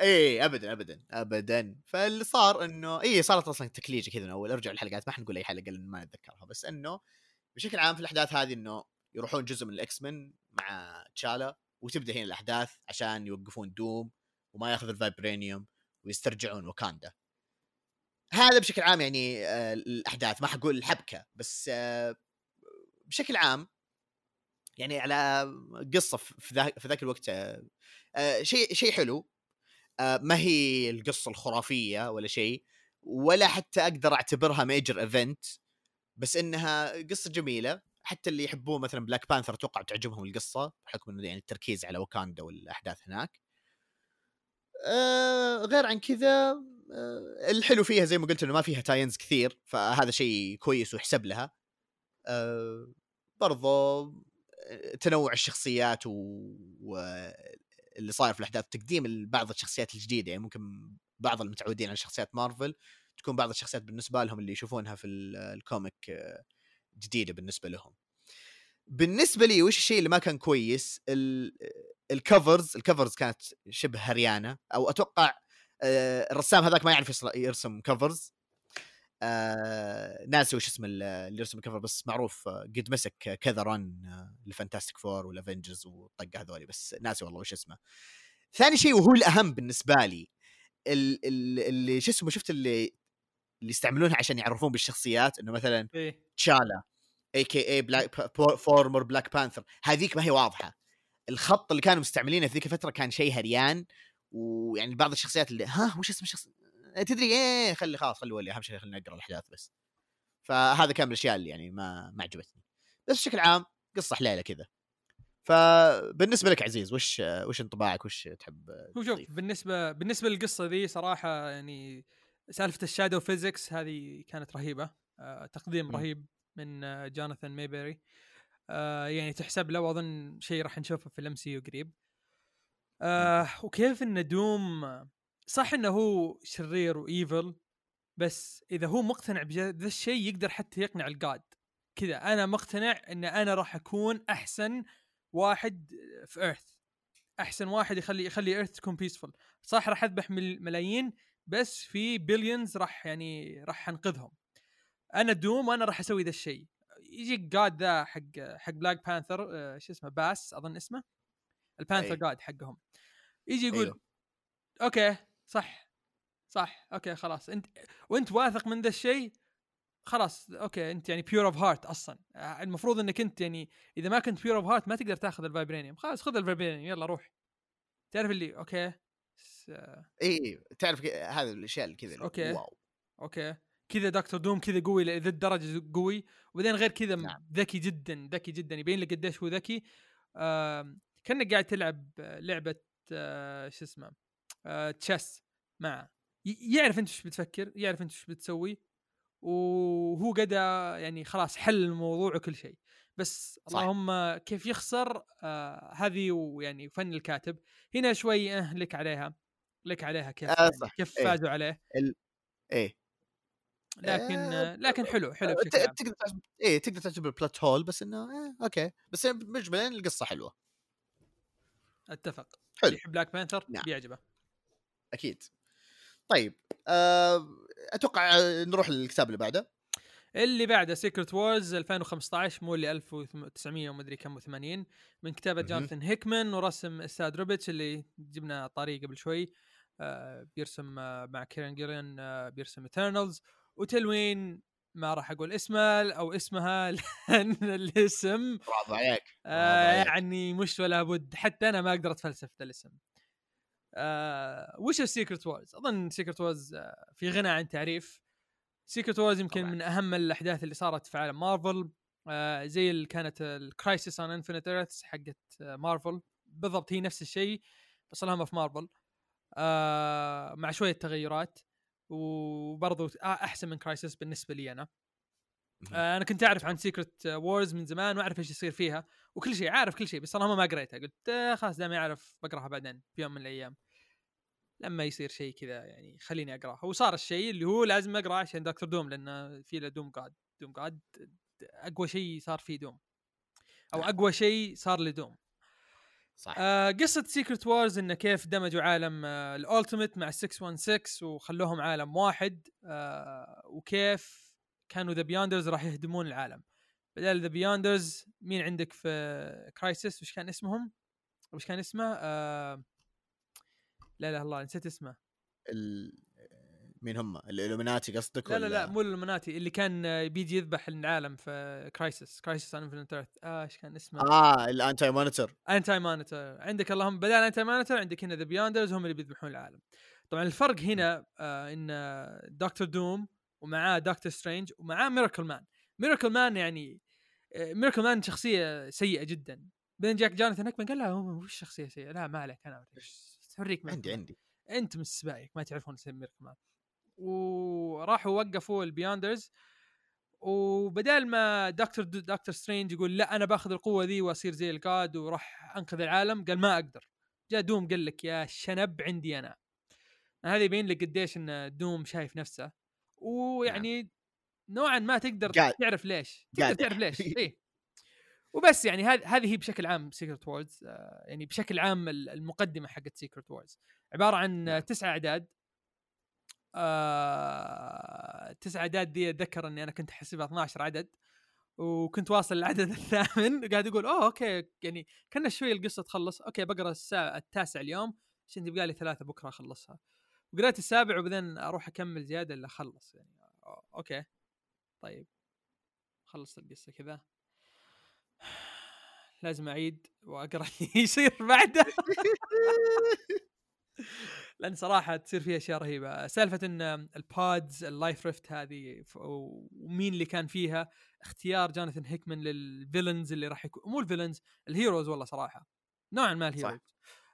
إيه ابدا ابدا ابدا. فاللي صار إنه إيه صارت أصلا تكليجه كذا من أول. أرجع الحلقات ما حنقول أي حلقة لأن ما نتذكرها. بس إنه بشكل عام في الأحداث هذه إنه يروحون جزء من ال X-Men مع تشالا وتبدأ هنا الأحداث عشان يوقفون دوم. وما ياخذ ال vibranium ويسترجعون واكاندا. هذا بشكل عام يعني آه، الأحداث. ما حقول الحبكة بس آه، بشكل عام يعني على قصة في ذاك الوقت آه، شيء شيء حلو. ما هي القصة الخرافية ولا شيء ولا حتى أقدر أعتبرها major event بس إنها قصة جميلة. حتى اللي يحبون مثلا Black Panther أتوقع تعجبهم القصة بحكم إنه يعني التركيز على واكاندا والأحداث هناك. آه غير عن كذا آه الحلو فيها زي ما قلت إنه ما فيها tie-ins كثير فهذا شيء كويس ويحسب لها. آه برضو آه، تنوع الشخصيات و... واللي صاير في الأحداث تقديم بعض الشخصيات الجديدة يعني ممكن بعض المتعودين على شخصيات مارفل تكون بعض الشخصيات بالنسبة لهم اللي يشوفونها في ال- الـ comic آه، جديدة بالنسبة لهم. بالنسبة لي وش الشيء اللي ما كان كويس؟ ال- ال covers ال covers كانت شبه هريانة أو أتوقع آه، الرسام هذاك ما يعرف يرسم covers آه ناسي وش اسم ال- اللي يرسم ال cover بس معروف آه، قد مسك كذا run آه، ل Fantastic Four وال Avengers والطقة هذولي بس ناسي والله وش اسمه. ثاني شيء وهو الأهم بالنسبة لي ال- ال- اللي شو اسمه شفت اللي اللي يستعملونها عشان يعرفون بالشخصيات؟ إنه مثلا إيه. تشالا اي كي اي بلاك فورمر بلاك بانثر هذيك ما هي واضحة. الخط اللي كانوا مستعملينه في ذيك الفترة كان شيء هريان ويعني بعض الشخصيات اللي ها وش اسم الشخص؟ تدري إيه خلي خلاص خلي ولي أهم شيء خلينا نقرأ الأحداث بس. فهذا كان من الأشياء اللي يعني ما ما عجبتني. بس بشكل عام قصة حليلة كذا. فبالنسبة لك عزيز وش وش انطباعك؟ وش تحب هو شوف؟ بالنسبة بالنسبة للقصة ذي صراحة يعني سالفة ال shadow physics هذه كانت رهيبة. آه تقديم مم. رهيب. من آه جوناثان ميبري آه يعني تحسب له وأظن شيء راح نشوفه في ال MC قريب. آه وكيف إن دوم صح إنه هو شرير و evil بس إذا هو مقتنع بذا الشيء يقدر حتى يقنع الجاد كذا أنا مقتنع إن أنا راح أكون أحسن واحد في Earth أحسن واحد يخلي يخلي Earth تكون peaceful صح راح أذبح مل- ملايين بس في billions راح يعني راح أنقذهم. أنا دوم وأنا راح أسوي ذا الشيء. يجي god ذا حق حق بلاك بانثر آه، شو اسمه باس أظن اسمه. البانثر أي. god حقهم. يجي يقول أيوه. أوكي صح صح أوكي خلاص. أنت وأنت واثق من ذا الشيء خلاص أوكي أنت يعني pure of heart أصلا. آه، المفروض إنك أنت يعني إذا ما كنت pure of heart ما تقدر تاخذ ال vibranium خلاص خذ ال vibranium يلا روح. تعرف اللي أوكي س- آه، اي تعرف هذه الأشياء اللي كذا اللي أوكي. wow. أوكي. كذا دكتور دوم كذا قوي لذا الدرجة قوي وبعدين غير كذا نعم. ذكي جدا ذكي جدا يبين لك قديش هو ذكي كأنك قاعد تلعب لعبة آه، شو اسمه آه، chess معه ي- يعرف أنت إيش بتفكر يعرف أنت إيش بتسوي وهو قد يعني خلاص حل الموضوع وكل شيء بس صح. اللهم كيف يخسر آه هذه ويعني فن الكاتب هنا شوي آه لك عليها لك عليها كيف آه، يعني. كيف إيه. فازوا عليه إيه لكن آه، آه لكن حلو حلو ت- بشكل عام. تقدر إيه تقدر تعتبر plot hole بس إنه إيه أوكي. بس مجملا القصة حلوة. أتفق. حلو. يحب بلاك بانثر نعم. بيعجبه. أكيد. طيب آه أتوقع آه، نروح للكتاب اللي بعده. اللي بعده Secret Wars 2015 مو اللي 1900 ومدري كم و80 من كتابة. جوناثان هيكمان ورسم إساد روبيتش اللي جبنا طريق قبل شوي آه بيرسم آه مع كيرن جيرن آه بيرسم Eternals وتلوين ما راح أقول اسمه أو اسمها (laughs) لأن الاسم برافو عليك آه عليك. يعني مش ولا بد حتى أنا ما أقدر أتفلسف ذا الاسم. آه وش ال Secret Wars؟ أظن Secret Wars آه في غنى عن تعريف. Secret Wars يمكن طبعاً. من أهم الأحداث اللي صارت في عالم مارفل آه زي اللي كانت ال Crisis on Infinite Earths حقت آه مارفل بالضبط هي نفس الشيء بس لها في مارفل آه مع شوية تغيرات. وبرضو آه أحسن من Crisis بالنسبة لي أنا. آه أنا كنت أعرف عن Secret Wars من زمان وأعرف إيش يصير فيها وكل شيء عارف كل شيء بس صراحة ما قريتها قلت آه خلاص دام أعرف بقراها بعدين في يوم من الأيام. لما يصير شيء كذا يعني خليني اقراها وصار الشيء اللي هو لازم اقرا عشان دكتور دوم لأنه في له دوم god دوم god أقوى شيء صار فيه دوم أو نعم. أقوى شيء صار لدوم صح آه قصة Secret Wars انه كيف دمجوا عالم آه ال Ultimate مع 616 وخلوهم عالم واحد آه وكيف كانوا the Beyonders راح يهدمون العالم بدل the Beyonders مين عندك في Crisis وش كان اسمهم؟ وش كان اسمه؟ آه لا لا الله نسيت اسمه ال... مين هم؟ ال Illuminati قصدك لا لا لا مو Illuminati اللي كان آه، بيجي يذبح العالم في Crisis Crisis on Infinite Earths آه إيش كان اسمه؟ آه ال Anti-Monitor Anti-Monitor عندك اللهم بدل Anti-Monitor عندك هنا the Beyonders هم اللي بيذبحون العالم. طبعا الفرق هنا آه إن دكتور دوم ومعاه دكتور سترينج ومعاه ميراكل مان ميراكل مان يعني ميراكل مان شخصية سيئة جدا. بعدين جاك جوناثان هيكمان قال لا هو وش شخصية سيئة؟ لا ما عليك أنا. أوريك. عندي. عندي. أنت من السبايك ما تعرفون اسم ميراكل مان وراحوا وقفوا ال Beyonders وبدال ما دكتور دكتور سترينج يقول لا أنا باخذ القوة ذي وأصير زي ال god وراح أنقذ العالم قال ما أقدر. جاء دوم قال لك يا شنب عندي أنا. هذا يبين لك قديش إن دوم شايف نفسه. ويعني نوعا ما تقدر قاعد- تعرف ليش. تقدر. تعرف ليش. (laughs) إيه. وبس يعني هذه هي بشكل عام Secret Wars يعني بشكل عام ال- المقدمة حقت Secret Wars عبارة عن آه، نعم. تسعة أعداد. آه، تسعة اعداد دي أتذكر إني أنا كنت احسبها 12 عدد وكنت واصل للعدد (laughs) الثامن قاعد أقول oh أوكي يعني كان شوي القصة تخلص أوكي بقرأ الساعة التاسع اليوم عشان تبقى لي ثلاثة بكرة أخلصها. وقريت السابع وبعدين أروح أكمل زيادة إلا أخلص يعني أوكي طيب. خلصت القصة كذا. (sighs) لازم أعيد وأقرأ اللي يصير بعده. (laughs) لأن صراحة تصير فيها أشياء رهيبة. سالفة إن البادز ال Life Raft هذه ومين اللي كان فيها؟ اختيار جوناثان هيكمان لل villains اللي راح يكون مو ال villains ال heroes والله صراحة. نوعا ما ال heroes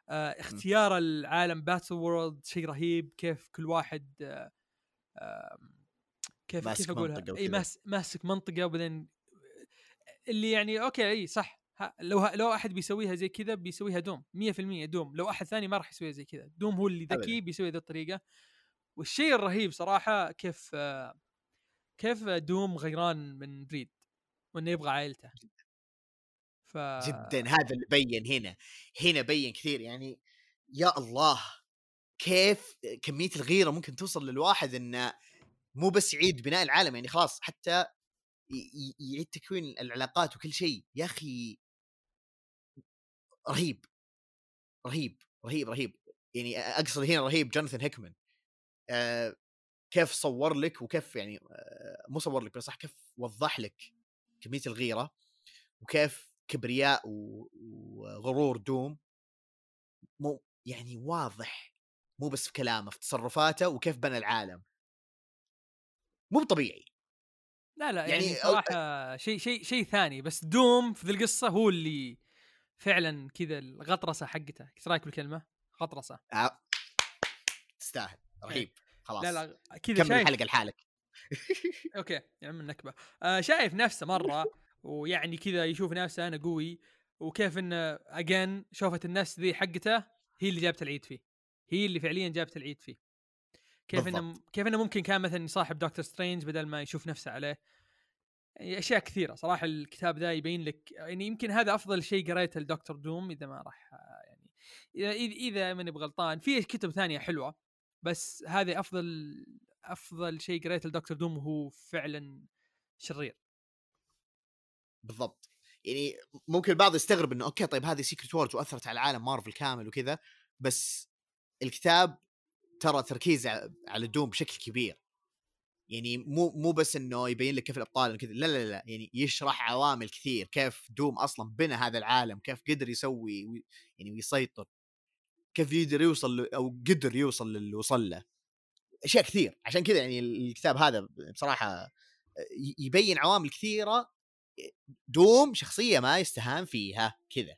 آه اختيار العالم Battleworld شيء رهيب. كيف كل واحد آه آه كيف ماسك كيف أقولها؟ منطقة إي ماسك منطقة وبعدين اللي يعني أوكي إي صح. لو ها لو أحد بيسويها زي كذا بيسويها دوم 100% دوم. لو أحد ثاني ما راح يسويها زي كذا دوم هو اللي ذكي. بيسوي ذي الطريقة. والشيء الرهيب صراحة كيف كيف دوم غيران من Reed وإنه يبغى عائلته. ف جدا. هذا اللي بين هنا. هنا بين كثير. يعني يا الله كيف كمية الغيرة ممكن توصل للواحد إنه مو بس يعيد بناء العالم. يعني خلاص حتى يعيد تكوين العلاقات وكل شيء. يا أخي رهيب رهيب رهيب رهيب. يعني أقصد هنا رهيب جوناثان هيكمان. آه كيف صور لك وكيف يعني آه مو صور لك بس صح كيف وضح لك كمية الغيرة وكيف كبرياء وغرور دوم مو يعني واضح. مو بس في كلامه في تصرفاته وكيف بنى العالم. مو طبيعي لا لا يعني, يعني صراحة شيء شيء شيء ثاني. بس دوم في ذي القصة هو اللي فعلا كذا الغطرسة حقته. إيش رأيك بالكلمة؟ غطرسة. آه. تستاهل. رهيب. خلاص. لا لا كذا كمل الحلقة لحالك. (laughs) أوكي. يا عم النكبة. آه شايف نفسه مرة ويعني كذا يشوف نفسه أنا قوي وكيف انه اجين شوفت الناس ذي حقته هي اللي جابت العيد فيه. هي اللي فعليا جابت العيد فيه. كيف إنه كيف إنه ممكن كان مثلا يصاحب دكتور Strange بدل ما يشوف نفسه عليه. يعني أشياء كثيرة. صراحة الكتاب ذا يبين لك يعني يمكن هذا أفضل شيء قريته لدكتور دوم إذا ما راح آه، يعني إذا إذا ماني بغلطان. في كتب ثانية حلوة بس هذا أفضل أفضل شيء قريته لدكتور دوم وهو فعلا شرير. بالضبط. يعني ممكن البعض يستغرب إنه أوكي طيب هذه Secret Wars وأثرت على عالم مارفل كامل وكذا بس الكتاب ترى تركيز على دوم بشكل كبير. يعني مو مو بس إنه يبين لك كيف الأبطال وكذا لا لا لا يعني يشرح عوامل كثير كيف دوم أصلا بنى هذا العالم كيف قدر يسوي وي- يعني ويسيطر كيف يقدر يوصل أو قدر يوصل للي وصل له. أشياء كثير عشان كذا يعني الكتاب هذا بصراحة يبين عوامل كثيرة دوم شخصية ما يستهان فيها كذا.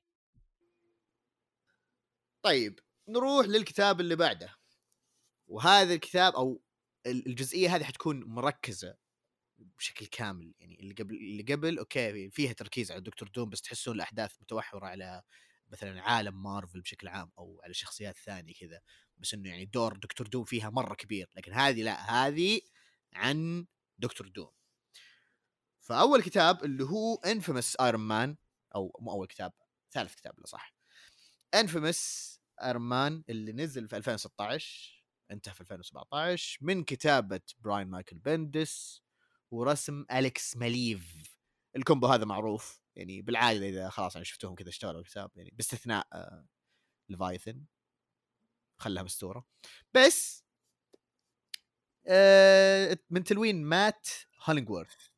طيب نروح للكتاب اللي بعده. وهذا الكتاب أو الجزئية هذه حتكون مركزة بشكل كامل يعني اللي قبل اللي قبل أوكي فيها تركيز على دكتور دوم بس تحسون الأحداث متوحورة على مثلا عالم مارفل بشكل عام أو على شخصيات ثانية كذا بس إنه يعني دور دكتور دوم فيها مرة كبير لكن هذه لا هذه عن دكتور دوم. فأول كتاب اللي هو Infamous Iron Man أو مو أول كتاب ثالث كتاب لا صح. Infamous Iron Man اللي نزل في 2016 انتهى في 2017 من كتابة برايان مايكل بندس ورسم أليكس ماليف. ال combo هذا معروف يعني بالعادة إذا خلاص أنا شفتهم كذا اشتغلوا الكتاب يعني باستثناء آه ليفايثن خلها مستورة. بس آه من تلوين مات هولينغورث.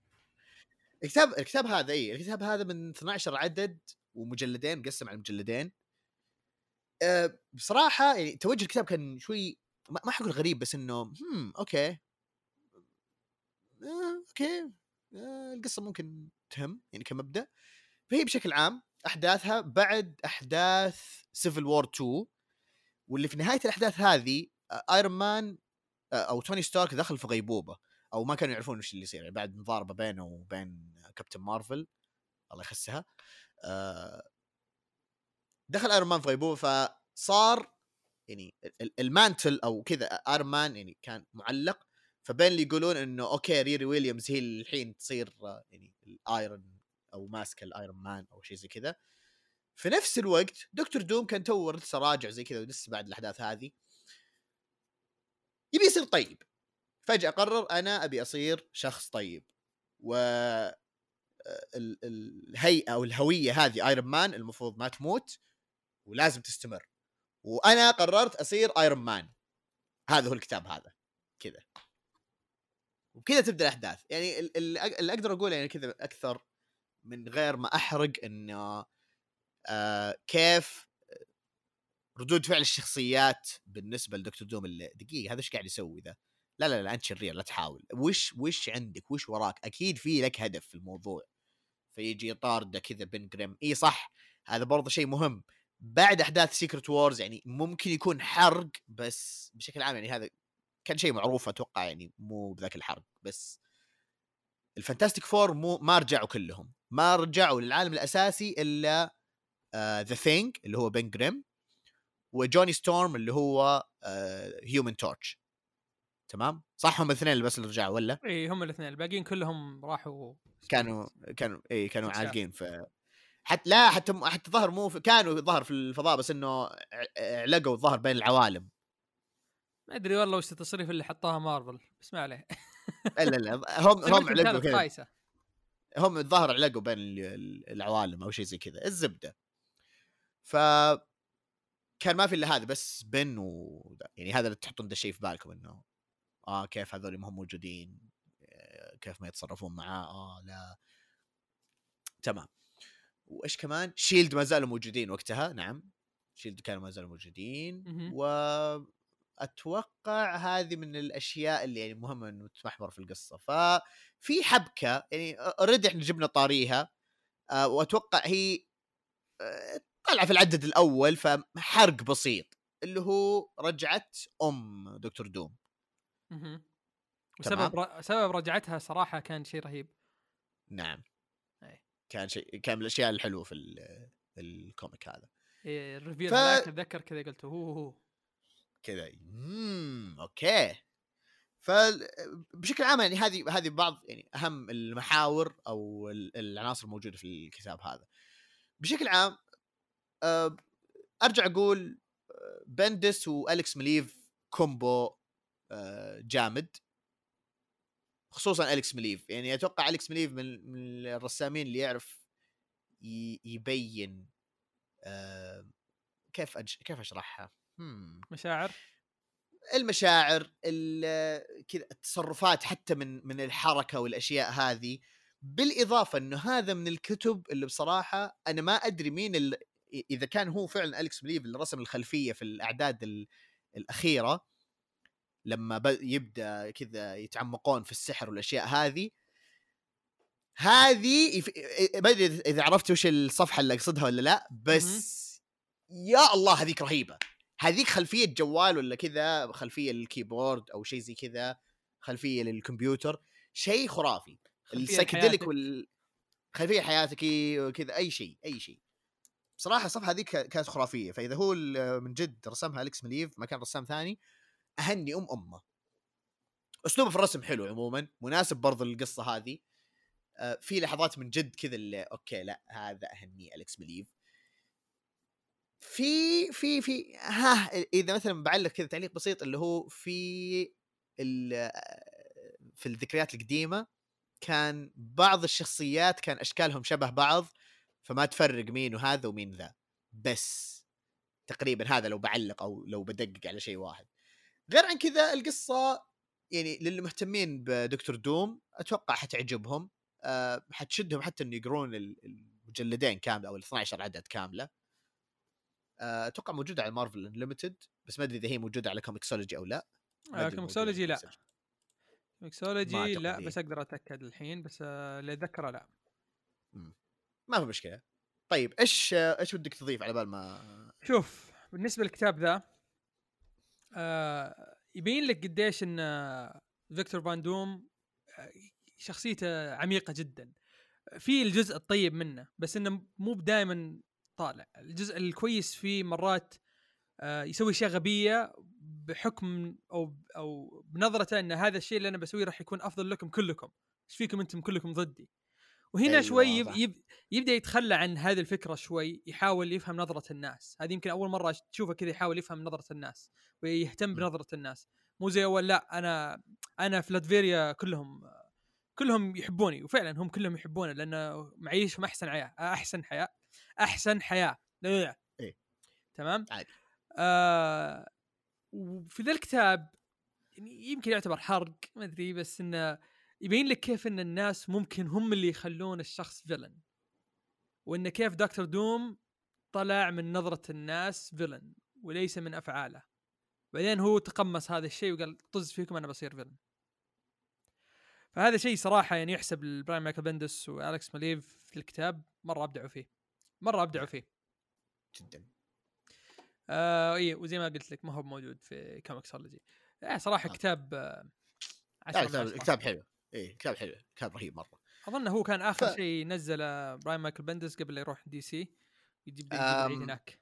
الكتاب الكتاب هذا اي الكتاب هذا من 12 عدد ومجلدين مقسم على مجلدين. أه بصراحة يعني توجه الكتاب كان شوي ما حقول غريب بس إنه هم أوكي. آه أوكي. آه القصة ممكن تهم يعني كمبدأ. فهي بشكل عام أحداثها بعد أحداث Civil War 2 واللي في نهاية الأحداث هذه Iron Man أو توني ستارك دخل في غيبوبة أو ما كانوا يعرفون وش اللي يصير يعني بعد مضاربة بينه وبين كابتن مارفل الله يخسها آه دخل Iron Man في غيبوبة فصار يعني ال mantle أو كذا Iron Man يعني كان معلق فبين اللي يقولون إنه أوكي ريري ويليامز هي الحين تصير يعني ال Iron أو ماسكه ال Iron Man أو شيء زي كذا. في نفس الوقت دكتور دوم كان تو لسه راجع زي كذا ولسه بعد الأحداث هذه. يبي يصير طيب. فجأة قرر أنا أبي أصير شخص طيب. و الهيئة أو الهوية هذه Iron Man المفروض ما تموت ولازم تستمر. وأنا قررت أصير ايرون مان هذا هو الكتاب هذا. كذا. وكذا تبدأ الأحداث. يعني اللي أقدر أقوله يعني كذا أكثر من غير ما أحرق إنه آه كيف ردود فعل الشخصيات بالنسبة لدكتور دوم اللي دقيقة هذا إيش قاعد يسوي ذا؟ لا لا لا أنت شرير لا تحاول. وش وش عندك؟ وش وراك؟ أكيد في لك هدف في الموضوع. فيجي يطارده كذا بن جريم. إي صح هذا برضه شيء مهم. بعد أحداث Secret Wars يعني ممكن يكون حرق بس بشكل عام يعني هذا كان شيء معروف أتوقع يعني مو بذاك الحرق بس ال Fantastic Four مو ما رجعوا كلهم. ما رجعوا للعالم الأساسي إلا The آه Thing اللي هو بن جريم وجوني ستورم اللي هو Human آه Torch تمام؟ صح هم الاثنين اللي بس اللي رجعوا ولا؟ اي هم الاثنين. الباقيين كلهم راحوا كانوا كانوا اي كانوا عالقين في حتى لا حتى حتى ظهر مو في كانوا ظهر في الفضاء بس إنه علقوا الظهر بين العوالم. ما أدري والله وش التصريف اللي حطاها مارفل بس ما عليه. لا لا (laughs) هم هم علقوا كذا. هم الظاهر علقوا بين العوالم أو شيء زي كذا الزبدة. ف كان ما في إلا هذا بس بن و يعني هذا اللي تحطون ده الشيء في بالكم إنه آه كيف هذول ما هم موجودين آه، كيف ما يتصرفون معاه آه لا. تمام. وإيش كمان؟ SHIELD ما زالوا موجودين وقتها نعم. SHIELD كانوا ما زالوا موجودين و أتوقع هذه من الأشياء اللي يعني مهمة إنه تمحور في القصة. ففي حبكة يعني already إحنا جبنا طاريها أه وأتوقع هي أه طلع في العدد الأول فحرق بسيط اللي هو رجعت أم دكتور دوم. وسبب ر... سبب رجعتها صراحة كان شيء رهيب. نعم. كان شيء كان من الأشياء الحلوة في ال comic هذا. إيه ال review ف... اتذكر كذا قلت هو هو كذا امم أوكي. فبشكل عام يعني هذه هذه بعض يعني أهم المحاور أو العناصر الموجودة في الكتاب هذا. بشكل عام آه، أرجع أقول آه، بندس وأليكس ماليف combo آه، جامد. خصوصا أليكس ماليف. يعني أتوقع أليكس ماليف من, من الرسامين اللي يعرف يبين كيف أج... كيف أشرحها؟ مشاعر؟ المشاعر كذا التصرفات حتى من من الحركة والأشياء هذه. بالإضافة إنه هذا من الكتب اللي بصراحة أنا ما أدري مين اللي إذا كان هو فعلا أليكس ماليف اللي رسم الخلفية في الأعداد الأخيرة. لما يبدأ كذا يتعمقون في السحر والأشياء هذه هذه ما أدري اذا عرفت وش الصفحة اللي أقصدها ولا لا بس يا الله هذيك رهيبة. هذيك خلفية جوال ولا كذا خلفية للكيبورد أو شيء زي كذا خلفية للكمبيوتر شيء خرافي. لحياتك. وال خلفية حياتك وكذا أي شيء أي شيء. بصراحه الصفحة هذيك كانت خرافية. فإذا هو من جد رسمها أليكس ماليف ما كان رسام ثاني أهني أم أمه. اسلوبه في الرسم حلو عموما مناسب برضو للقصة هذه. آه، في لحظات من جد كذا اللي أوكي لا هذا أهني أليكس ماليف في في في ها إذا مثلا بعلق كذا تعليق بسيط اللي هو في في الذكريات القديمة كان بعض الشخصيات كان أشكالهم شبه بعض فما تفرق مين وهذا ومين ذا. بس تقريبا هذا لو بعلق أو لو بدقق على شيء واحد. غير عن كذا القصة يعني للي مهتمين بدكتور دوم أتوقع حتعجبهم أه حتشدهم حتى إنه يقرون ال- المجلدين كاملة أو ال 12 عدد كاملة. أه أتوقع موجوده على Marvel Unlimited بس ما أدري إذا هي موجودة على Comixology أو لا. ما آه، أدري Comixology لا. لا إيه. بس أقدر أتأكد الحين بس آه، اللي اتذكره لا ما في مشكلة. طيب إيش إيش بدك تضيف على بال ما شوف بالنسبة للكتاب ذا آه يبين لك قديش إن فيكتور فان دوم آه، شخصيته عميقة جدا. في الجزء الطيب منه بس إنه مو دائما طالع. الجزء الكويس فيه مرات آه يسوي أشياء غبية بحكم أو أو بنظرته إن هذا الشيء اللي أنا بسويه راح يكون أفضل لكم كلكم. إيش فيكم أنتم كلكم ضدي؟ وهنا أيوة، شوي يب. يب يبدأ يتخلى عن هذه الفكرة شوي يحاول يفهم نظرة الناس هذه يمكن أول مرة تشوفه كذا يحاول يفهم نظرة الناس ويهتم م. بنظرة الناس مو زي أول لأ أنا أنا في لاتفيريا كلهم كلهم يحبوني وفعلا هم كلهم يحبونه لأنه معيشهم أحسن حياه أحسن حياة أحسن حياة لا إيه. تمام عادي. آه وفي ذا الكتاب يعني يمكن يعتبر حرق ما أدري بس إنه يبين لك كيف إن الناس ممكن هم اللي يخلون الشخص villain وإن كيف دكتور دوم طلع من نظرة الناس villain وليس من أفعاله. بعدين هو تقمص هذا الشيء وقال طز فيكم أنا بصير villain فهذا شيء صراحة يعني يحسب لبراين مايكل بندس والكس ماليف في الكتاب مرة أبدعوا فيه. مرة أبدعوا فيه. جدا. آه اي وزي ما قلت لك ما هو موجود في Comixology آه صراحة آه. كتاب آه لا كتاب. كتاب حلو. اي كتاب حلو كتاب رهيب مرة. أظن هو كان آخر ف- شيء نزله براين مايكل بندس قبل لا يروح DC يجيب أم، هناك.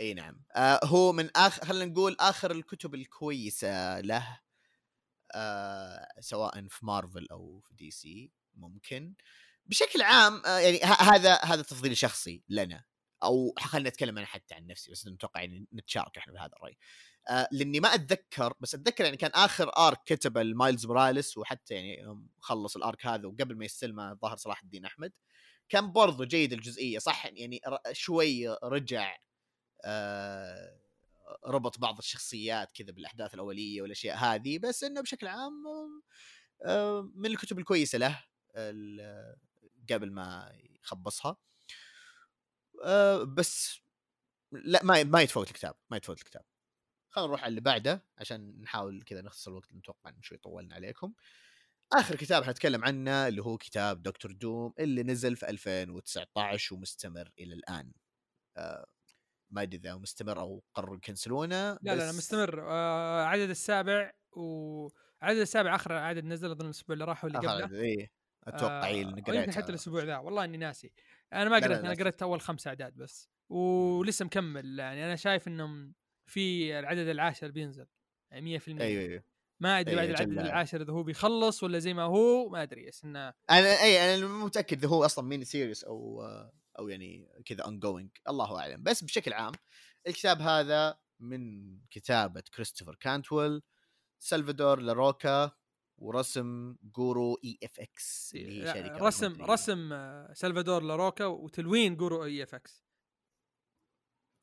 إي نعم. آه هو من اخر خلينا نقول آخر الكتب الكويسة له آه سواء في مارفل أو في DC ممكن. بشكل عام آه يعني ه- هذا هذا تفضيل شخصي لنا أو خلينا نتكلم أنا حتى عن نفسي بس نتوقع يعني نتشارك إحنا بهذا الرأي. آه لإني ما أتذكر بس أتذكر يعني كان آخر آرك كتبه المايلز موراليس وحتى يعني خلص الآرك هذا وقبل ما يستلمه الظاهر صلاح الدين أحمد. كان برضو جيد الجزئية صح يعني شوي رجع آه، ربط بعض الشخصيات كذا بالأحداث الأولية والأشياء هذه بس إنه بشكل عام آه، من الكتب الكويسة له قبل ما يخبصها. آه، بس لا ما ما يتفوت الكتاب ما يتفوت الكتاب. خلينا نروح على اللي بعده عشان نحاول كذا نختصر الوقت نتوقع إن شوي طولنا عليكم. آخر كتاب حنتكلم عنه اللي هو كتاب دكتور دوم اللي نزل في 2019 ومستمر إلى الآن. آه، ما أدري إذا مستمر أو قرروا يكنسلونه لا لا لا مستمر. آه عدد السابع وعدد السابع آخر عدد نزل أظن الأسبوع اللي راح واللي قبله. إيه أتوقع لأني آه يمكن قريتها. حتى الأسبوع ذا والله إني ناسي. أنا ما قريت أنا. قريت أول خمس أعداد بس. ولسه مكمل يعني أنا شايف إنهم في العدد العاشر بينزل يعني 100% أيوه أيوه. ما أدري أيوة، بعد العدد العاشر إذا هو بيخلص ولا زي ما هو ما أدري بس إنه أنا أي أنا متأكد إذا هو أصلا mini series أو أو يعني كذا ongoing الله أعلم. بس بشكل عام الكتاب هذا من كتابة كريستوفر كانتويل سلفادور لاروكا ورسم جورو اي اف إكس اللي هي لا، شركة رسم. رسم آه، سلفادور لاروكا وتلوين جورو اي اف إكس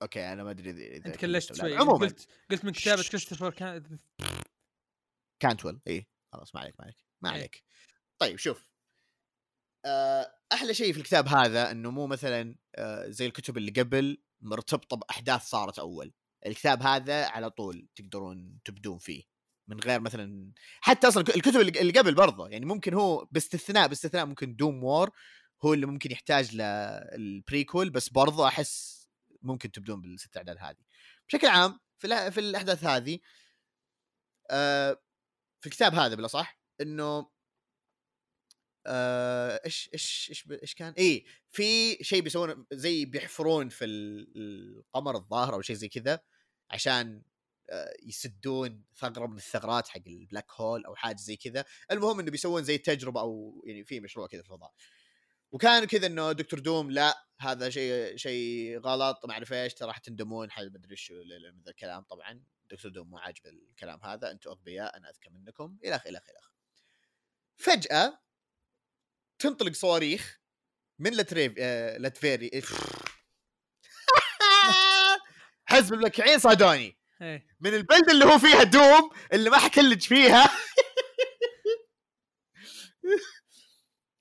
أوكي أنا ما أدري اذا أنت كلشت. شوي. عموما. قلت قلت من كتابة. كريستوفر كان كانتويل اي خلاص ما عليك ما عليك ما إيه. عليك. طيب شوف. آه، أحلى شيء في الكتاب هذا إنه مو مثلا آه، زي الكتب اللي قبل مرتبطة بأحداث صارت أول. الكتاب هذا على طول تقدرون تبدون فيه. من غير مثلا حتى أصلا الكتب اللي اللي قبل برضه. يعني ممكن هو باستثناء باستثناء ممكن Doom War هو اللي ممكن يحتاج لل prequel بس برضه أحس ممكن تبدون بالست أعداد هذه بشكل عام في في الأحداث هذه آه، في الكتاب هذا بلا صح إنه آه، إيش إيش إيش إيش كان؟ اي في شيء بيسوونه زي بيحفرون في ال- القمر الظاهر أو شيء زي كذا عشان آه، يسدون ثغرة من الثغرات حق ال black hole أو حاجة زي كذا، المهم إنه بيسوون زي تجربة أو يعني في مشروع كذا في الفضاء. وكان كذا إنه دكتور دوم لا هذا شيء شيء غلط ما أعرف إيش راح تندمون حاجة ما أدري إيش من ذا الكلام. طبعا دكتور دوم مو عاجب الكلام هذا أنتم أغبياء أنا أذكى منكم إلى آخره إلى آخره. فجأة تنطلق صواريخ من لتريف آه لتفيري (laughs) حزب الملكعين صادوني إيه. من البلدة اللي هو فيها دوم اللي ما حكلج فيها. (laughs)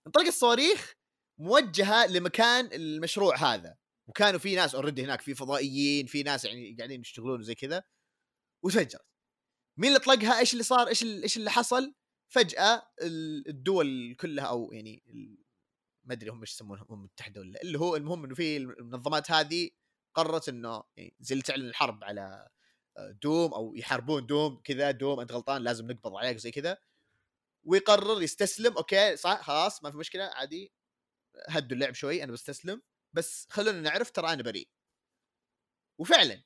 انطلق الصواريخ موجهة لمكان المشروع هذا. وكانوا في ناس اوريدي هناك في فضائيين في ناس يعني قاعدين يشتغلون زي كذا. وتفجرت مين اللي طلقها؟ إيش اللي صار؟ إيش ال- إيش اللي حصل؟ فجأة ال- الدول كلها أو يعني ما أدري هم إيش يسمونها الامم المتحده ولا اللي هو المهم إنه في المنظمات هذه قررت إنه يعني زي اللي تعلن الحرب على آه، دوم أو يحاربون دوم كذا دوم أنت غلطان لازم نقبض عليك زي كذا. ويقرر يستسلم أوكي صح خلاص ما في مشكلة عادي. هدوا اللعب شوي أنا بستسلم بس خلونا نعرف ترى أنا بريء. وفعلا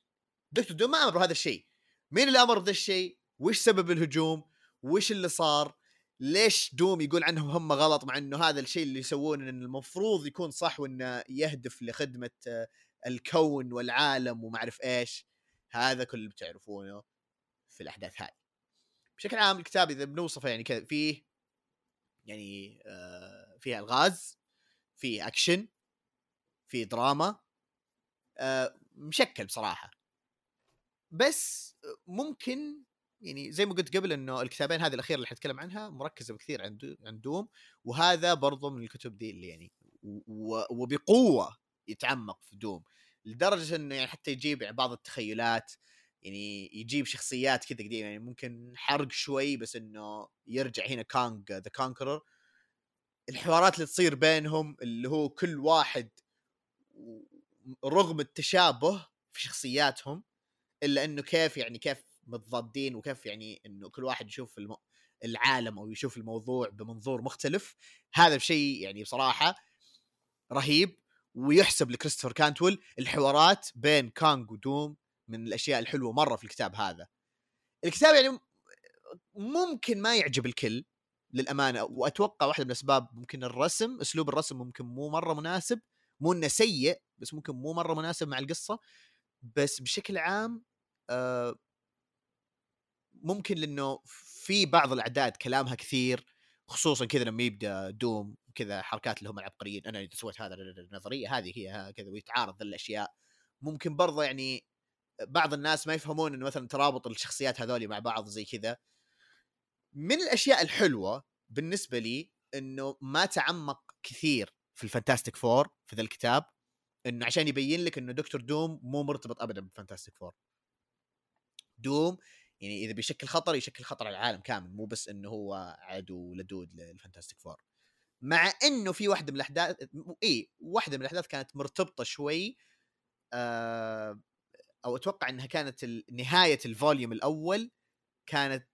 دكتور دوم ما أمر بهذا الشيء. مين اللي أمر بهذا الشيء؟ وش سبب الهجوم؟ وش اللي صار؟ ليش دوم يقول عنهم هم غلط مع إنه هذا الشيء اللي يسوونه انه المفروض يكون صح وإنه يهدف لخدمة آه، الكون والعالم وما أعرف إيش؟ هذا كل اللي بتعرفونه في الأحداث هذه بشكل عام الكتاب إذا بنوصفه يعني كذا فيه يعني آه فيه ألغاز. فيه اكشن فيه دراما آه مشكل بصراحة. بس ممكن يعني زي ما قلت قبل إنه الكتابين هذه الأخيرة اللي حنتكلم عنها مركزة بكثير عن دو- عن دوم وهذا برضو من الكتب دي اللي يعني وبقوة يتعمق في دوم. لدرجة إنه يعني حتى يجيب يعني بعض التخيلات يعني يجيب شخصيات كذا قديمة يعني ممكن حرق شوي بس إنه يرجع هنا Kang the Conqueror الحوارات اللي تصير بينهم اللي هو كل واحد رغم التشابه في شخصياتهم إلا إنه كيف يعني كيف متضادين وكيف يعني إنه كل واحد يشوف الم... العالم أو يشوف الموضوع بمنظور مختلف هذا شيء يعني بصراحة رهيب ويحسب لكريستوفر كانتول الحوارات بين كانج ودوم من الأشياء الحلوة مرة في الكتاب هذا. الكتاب يعني ممكن ما يعجب الكل للأمانة وأتوقع واحدة من الأسباب ممكن الرسم أسلوب الرسم ممكن مو مرة مناسب مو إنه سيء بس ممكن مو مرة مناسب مع القصة بس بشكل عام آه ممكن لأنه في بعض الأعداد كلامها كثير خصوصا كذا لما يبدأ دوم كذا حركات اللي هم العبقريين أنا إذا سويت هذا النظريه هذه هي كذا ويتعارض الأشياء. ممكن برضه يعني بعض الناس ما يفهمون إنه مثلا ترابط الشخصيات هذولي مع بعض زي كذا. من الأشياء الحلوة بالنسبة لي إنه ما تعمق كثير في ال Fantastic Four في ذا الكتاب إنه عشان يبين لك إنه دكتور دوم مو مرتبط ابدا بال Fantastic Four. دوم يعني إذا بيشكل خطر يشكل خطر على العالم كامل مو بس إنه هو عدو لدود لل Fantastic Four. مع إنه في واحدة من الأحداث اي واحدة من الأحداث كانت مرتبطة شوي آه أو أتوقع إنها كانت نهاية ال volume الأول كانت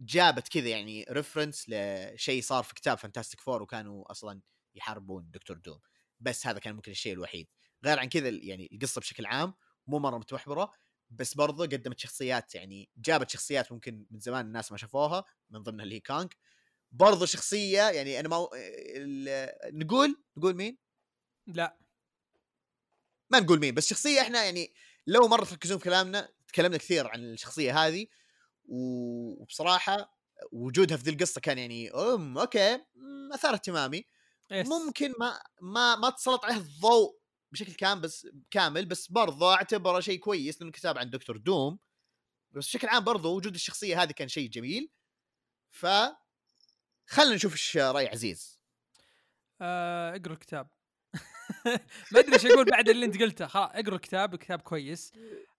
جابت كذا يعني reference لشيء صار في كتاب Fantastic Four وكانوا أصلا يحاربون دكتور دوم. بس هذا كان ممكن الشيء الوحيد. غير عن كذا يعني القصة بشكل عام مو مرة متمحوره بس برضه قدمت شخصيات يعني جابت شخصيات ممكن من زمان الناس ما شافوها من ضمنها اللي هي كانج برضه شخصية يعني أنا ما ال- نقول نقول مين؟ لا. ما نقول مين بس شخصية إحنا يعني لو مرة تركزون في كلامنا تكلمنا كثير عن الشخصية هذه وبصراحة وجودها في ذي القصة كان يعني أم أوكي أثار اهتمامي. yes. ممكن ما ما ما تسلط عليه الضوء بشكل كامل بس كامل بس برضه أعتبره شيء كويس لأنه كتاب عن دكتور دوم. بس بشكل عام برضه وجود الشخصية هذه كان شيء جميل. ف خلينا نشوف إيش راي عزيز. آه، اقرأ الكتاب. (laughs) ما أدري إيش أقول بعد اللي أنت قلته. خلاص أقرأ الكتاب الكتاب كويس.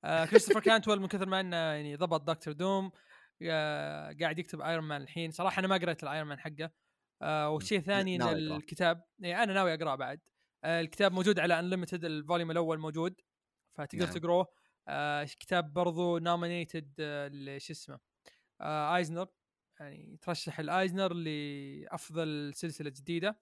آه كريستوفر كانتويل من كثر ما إنه يعني ضبط دكتور دوم آه قاعد يكتب Iron Man الحين. صراحة أنا ما قريت ال Iron Man حقه. آه والشيء الثاني إن. الكتاب يعني أنا ناوي أقرأه بعد. آه الكتاب موجود على Unlimited ال volume الأول موجود فتقدر نعم. تقروه آه كتاب برضو nominated شو اسمه؟ آه Eisner يعني ترشح ال Eisner لأفضل سلسلة جديدة.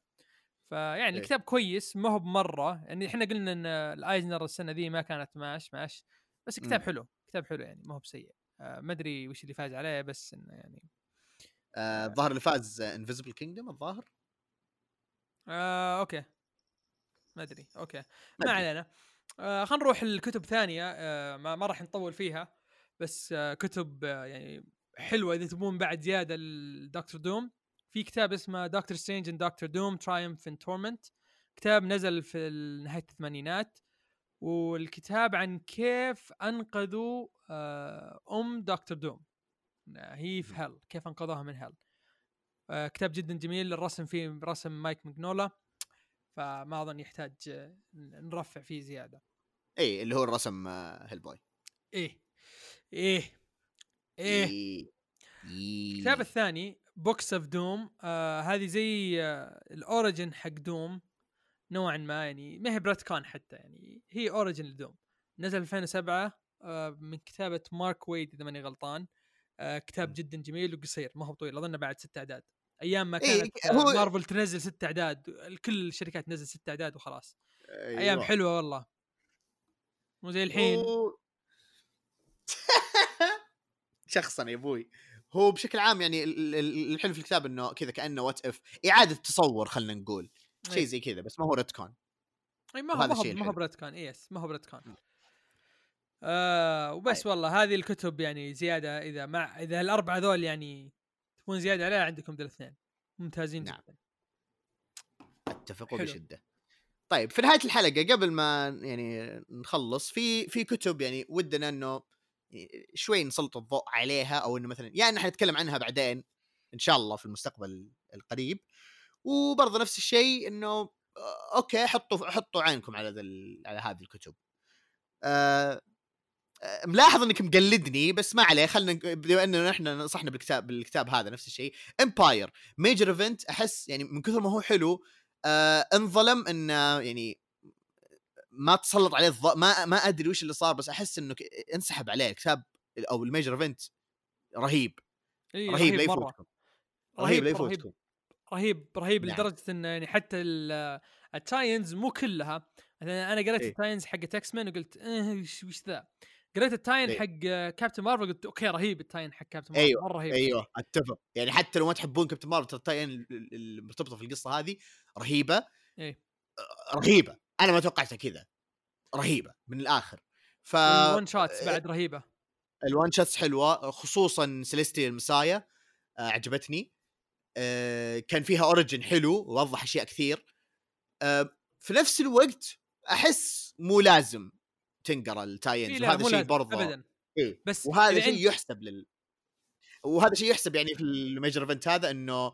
فيعني إيه. كتاب كويس ما هو بمرة يعني إحنا قلنا إن ال Eisner السنة ذي ما كانت much much بس كتاب مم. حلو كتاب حلو يعني ما هو بسيء. آه ما أدري وش اللي فاز عليه بس إنه يعني آه، الظاهر اللي فاز Invisible Kingdom الظاهر؟ آه أوكي. ما أدري أوكي. ما. علينا. آه خلينا نروح لكتب ثانية آه ما, ما راح نطول فيها بس آه كتب آه يعني حلوة إذا تبون بعد زيادة لدكتور دوم في كتاب اسمه Doctor Strange and Doctor Doom Triumph and Torment كتاب نزل في نهاية الثمانينات والكتاب عن كيف أنقذوا آه أم دكتور دوم هي في hell كيف أنقذوها من hell آه كتاب جدا جميل الرسم فيه رسم مايك مينولا فما أظن يحتاج آه، نرفع فيه زيادة. اي إيه، اللي هو الرسم Hellboy إيه إيه. إيه إيه. الكتاب الثاني Books of Doom آه هذه زي آه ال origin حق دوم نوعا ما يعني ما هي بريتكون حتى يعني هي origin لدوم. نزل 2007 آه من كتابة مارك ويد إذا ماني غلطان. آه كتاب. جدا جميل وقصير ما هو طويل أظن بعد ست أعداد. أيام ما إيه، كانت هو- آه مارفل تنزل ست أعداد كل الشركات تنزل ست أعداد وخلاص. أيوة. أيام حلوة والله. مو زي الحين. و- (laughs) شخصا يا أبوي. هو بشكل عام يعني ال- ال- الحلو في الكتاب إنه كذا كأنه what if إعادة تصور خلينا نقول شيء إيه. زي كذا بس ما هو retcon اي ما هو ما هو. ب retcon yes ما هو ب retcon آه وبس طيب. والله هذه الكتب يعني زيادة إذا مع إذا الاربعه ذول يعني تبون زيادة عليها عندكم ذول الاثنين ممتازين نعم. جدا أتفق. بشدة طيب في نهاية الحلقة قبل ما يعني نخلص في في كتب يعني ودنا إنه شوي نسلط الضوء عليها أو إنه مثلا يا ان إحنا نتكلم عنها بعدين إن شاء الله في المستقبل القريب. وبرضه نفس الشيء إنه آه، أوكي حطوا حطوا عينكم على على هذه الكتب. آه آه، ملاحظ إنك مقلدني بس ما عليه خلينا بما انه نحن نصحنا بالكتاب بالكتاب هذا نفس الشيء. Empyre major event أحس يعني من كثر ما هو حلو آه انظلم إنه يعني ما تسلط عليه الضوء ما ما أدري وش اللي صار بس أحس انه ك- انسحب عليه الكتاب أو ال major event رهيب. إيه رهيب لا مرة. يفوتكم رهيب لا رهيب رهيب يفوتكم رهيب رهيب نعم. لدرجة انه يعني حتى ال- ال tie-ins مو كلها. أنا قريت إيه. ال tie-ins حق X-Men وقلت آه وش وش ذا؟ قريت ال tie-in إيه. حق كابتن مارفل قلت أوكي رهيب ال tie-in حق كابتن مارفل أيوة، مرة رهيب. أيوه أتفق. يعني حتى لو ما تحبون كابتن مارفل ال tie-in ال- ال- المرتبطة في القصة هذه رهيبة. إيه. رهيبة. أنا ما توقعتها كذا رهيبة من الآخر. ف ال one shots بعد رهيبة. ال one shots حلوة خصوصا Celestial Messiah آه عجبتني. آه كان فيها origin حلو ووضح أشياء كثير. آه في نفس الوقت أحس مو لازم تنقرأ ال tie-ins وهذا شيء برضه ابدا. إيه. بس وهذا إذا شيء يحسب لل وهذا شيء يحسب يعني في ال major event هذا إنه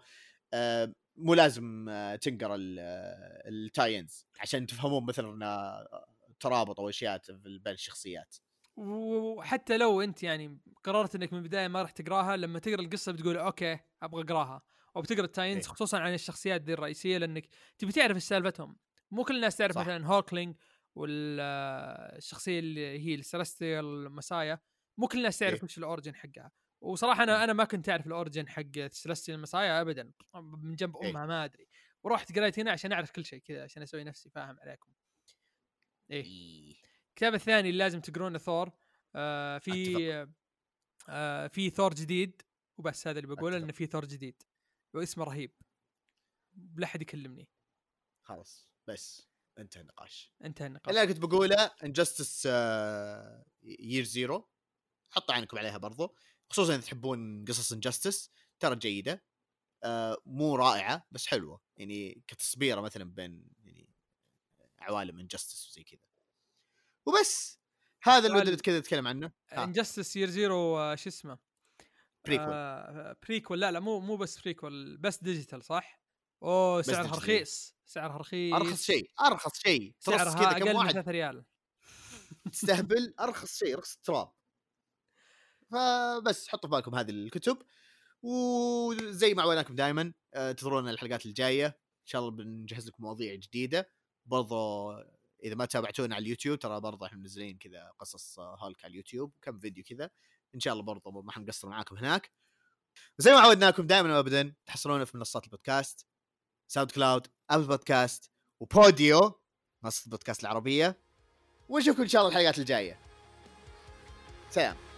آه مو لازم آه تنقرا ال- آه، ال tie-ins عشان تفهمون مثلا آه، ترابط أو أشياء في بين الشخصيات وحتى لو أنت يعني قررت إنك من البداية ما راح تقراها لما تقرأ القصة بتقول أوكي أبغى أقراها أو بتقرأ ال tie-ins إيه. خصوصا عن الشخصيات دي الرئيسية لأنك تبي تعرف سالفتهم مو كل الناس تعرف صح. مثلا هوكلينج والشخصيه اللي هي ال Celestial Messiah مو كل الناس تعرف إيه. وش ال origin حقها وصراحة أنا أنا ما كنت أعرف ال origin حق Celestial Messiah ابدا من جنب إيه. امها ما أدري. ورحت قريت هنا عشان أعرف كل شيء كذا عشان أسوي نفسي فاهم عليكم. إيه. إيه. الكتاب الثاني اللي لازم تقرونه ثور آه في آه في ثور جديد وبس هذا اللي بقوله. انه في ثور جديد واسمه رهيب. لا أحد يكلمني. خلاص بس انتهى النقاش. انتهى النقاش. اللي كنت بقوله Injustice Year Zero حطوا عينكم عليها برضو. خصوصا إذا تحبون قصص Injustice ترى جيدة آه، مو رائعة بس حلوة. يعني كتصبيرة مثلا بين يعني عوالم Injustice وزي كذا. وبس هذا اللي ودنا كذا نتكلم عنه. Injustice Year Zero شو اسمه؟ prequel آه prequel لا لا مو مو بس prequel بس digital صح؟ أوه سعرها. رخيص سعرها رخيص. أرخص شيء أرخص شيء. سعرها أقل كم من واحد. 3 ريال. تستهبل أرخص شيء رخص التراب فبس حطوا في بالكم هذه الكتب وزي ما عودناكم دائما انتظرونا الحلقات الجاية. إن شاء الله بنجهز لكم مواضيع جديدة. برضو إذا ما تابعتونا على اليوتيوب ترى برضو إحنا منزلين كذا قصص آه، هالك على اليوتيوب كم فيديو كذا. إن شاء الله برضو ما حنقصر معاكم هناك. وزي ما عودناكم دائما وابدا تحصلونا في منصات البودكاست SoundCloud Apple Podcast و Podeo منصة البودكاست العربية. ونشوفكم إن شاء الله الحلقات الجاية. سلام.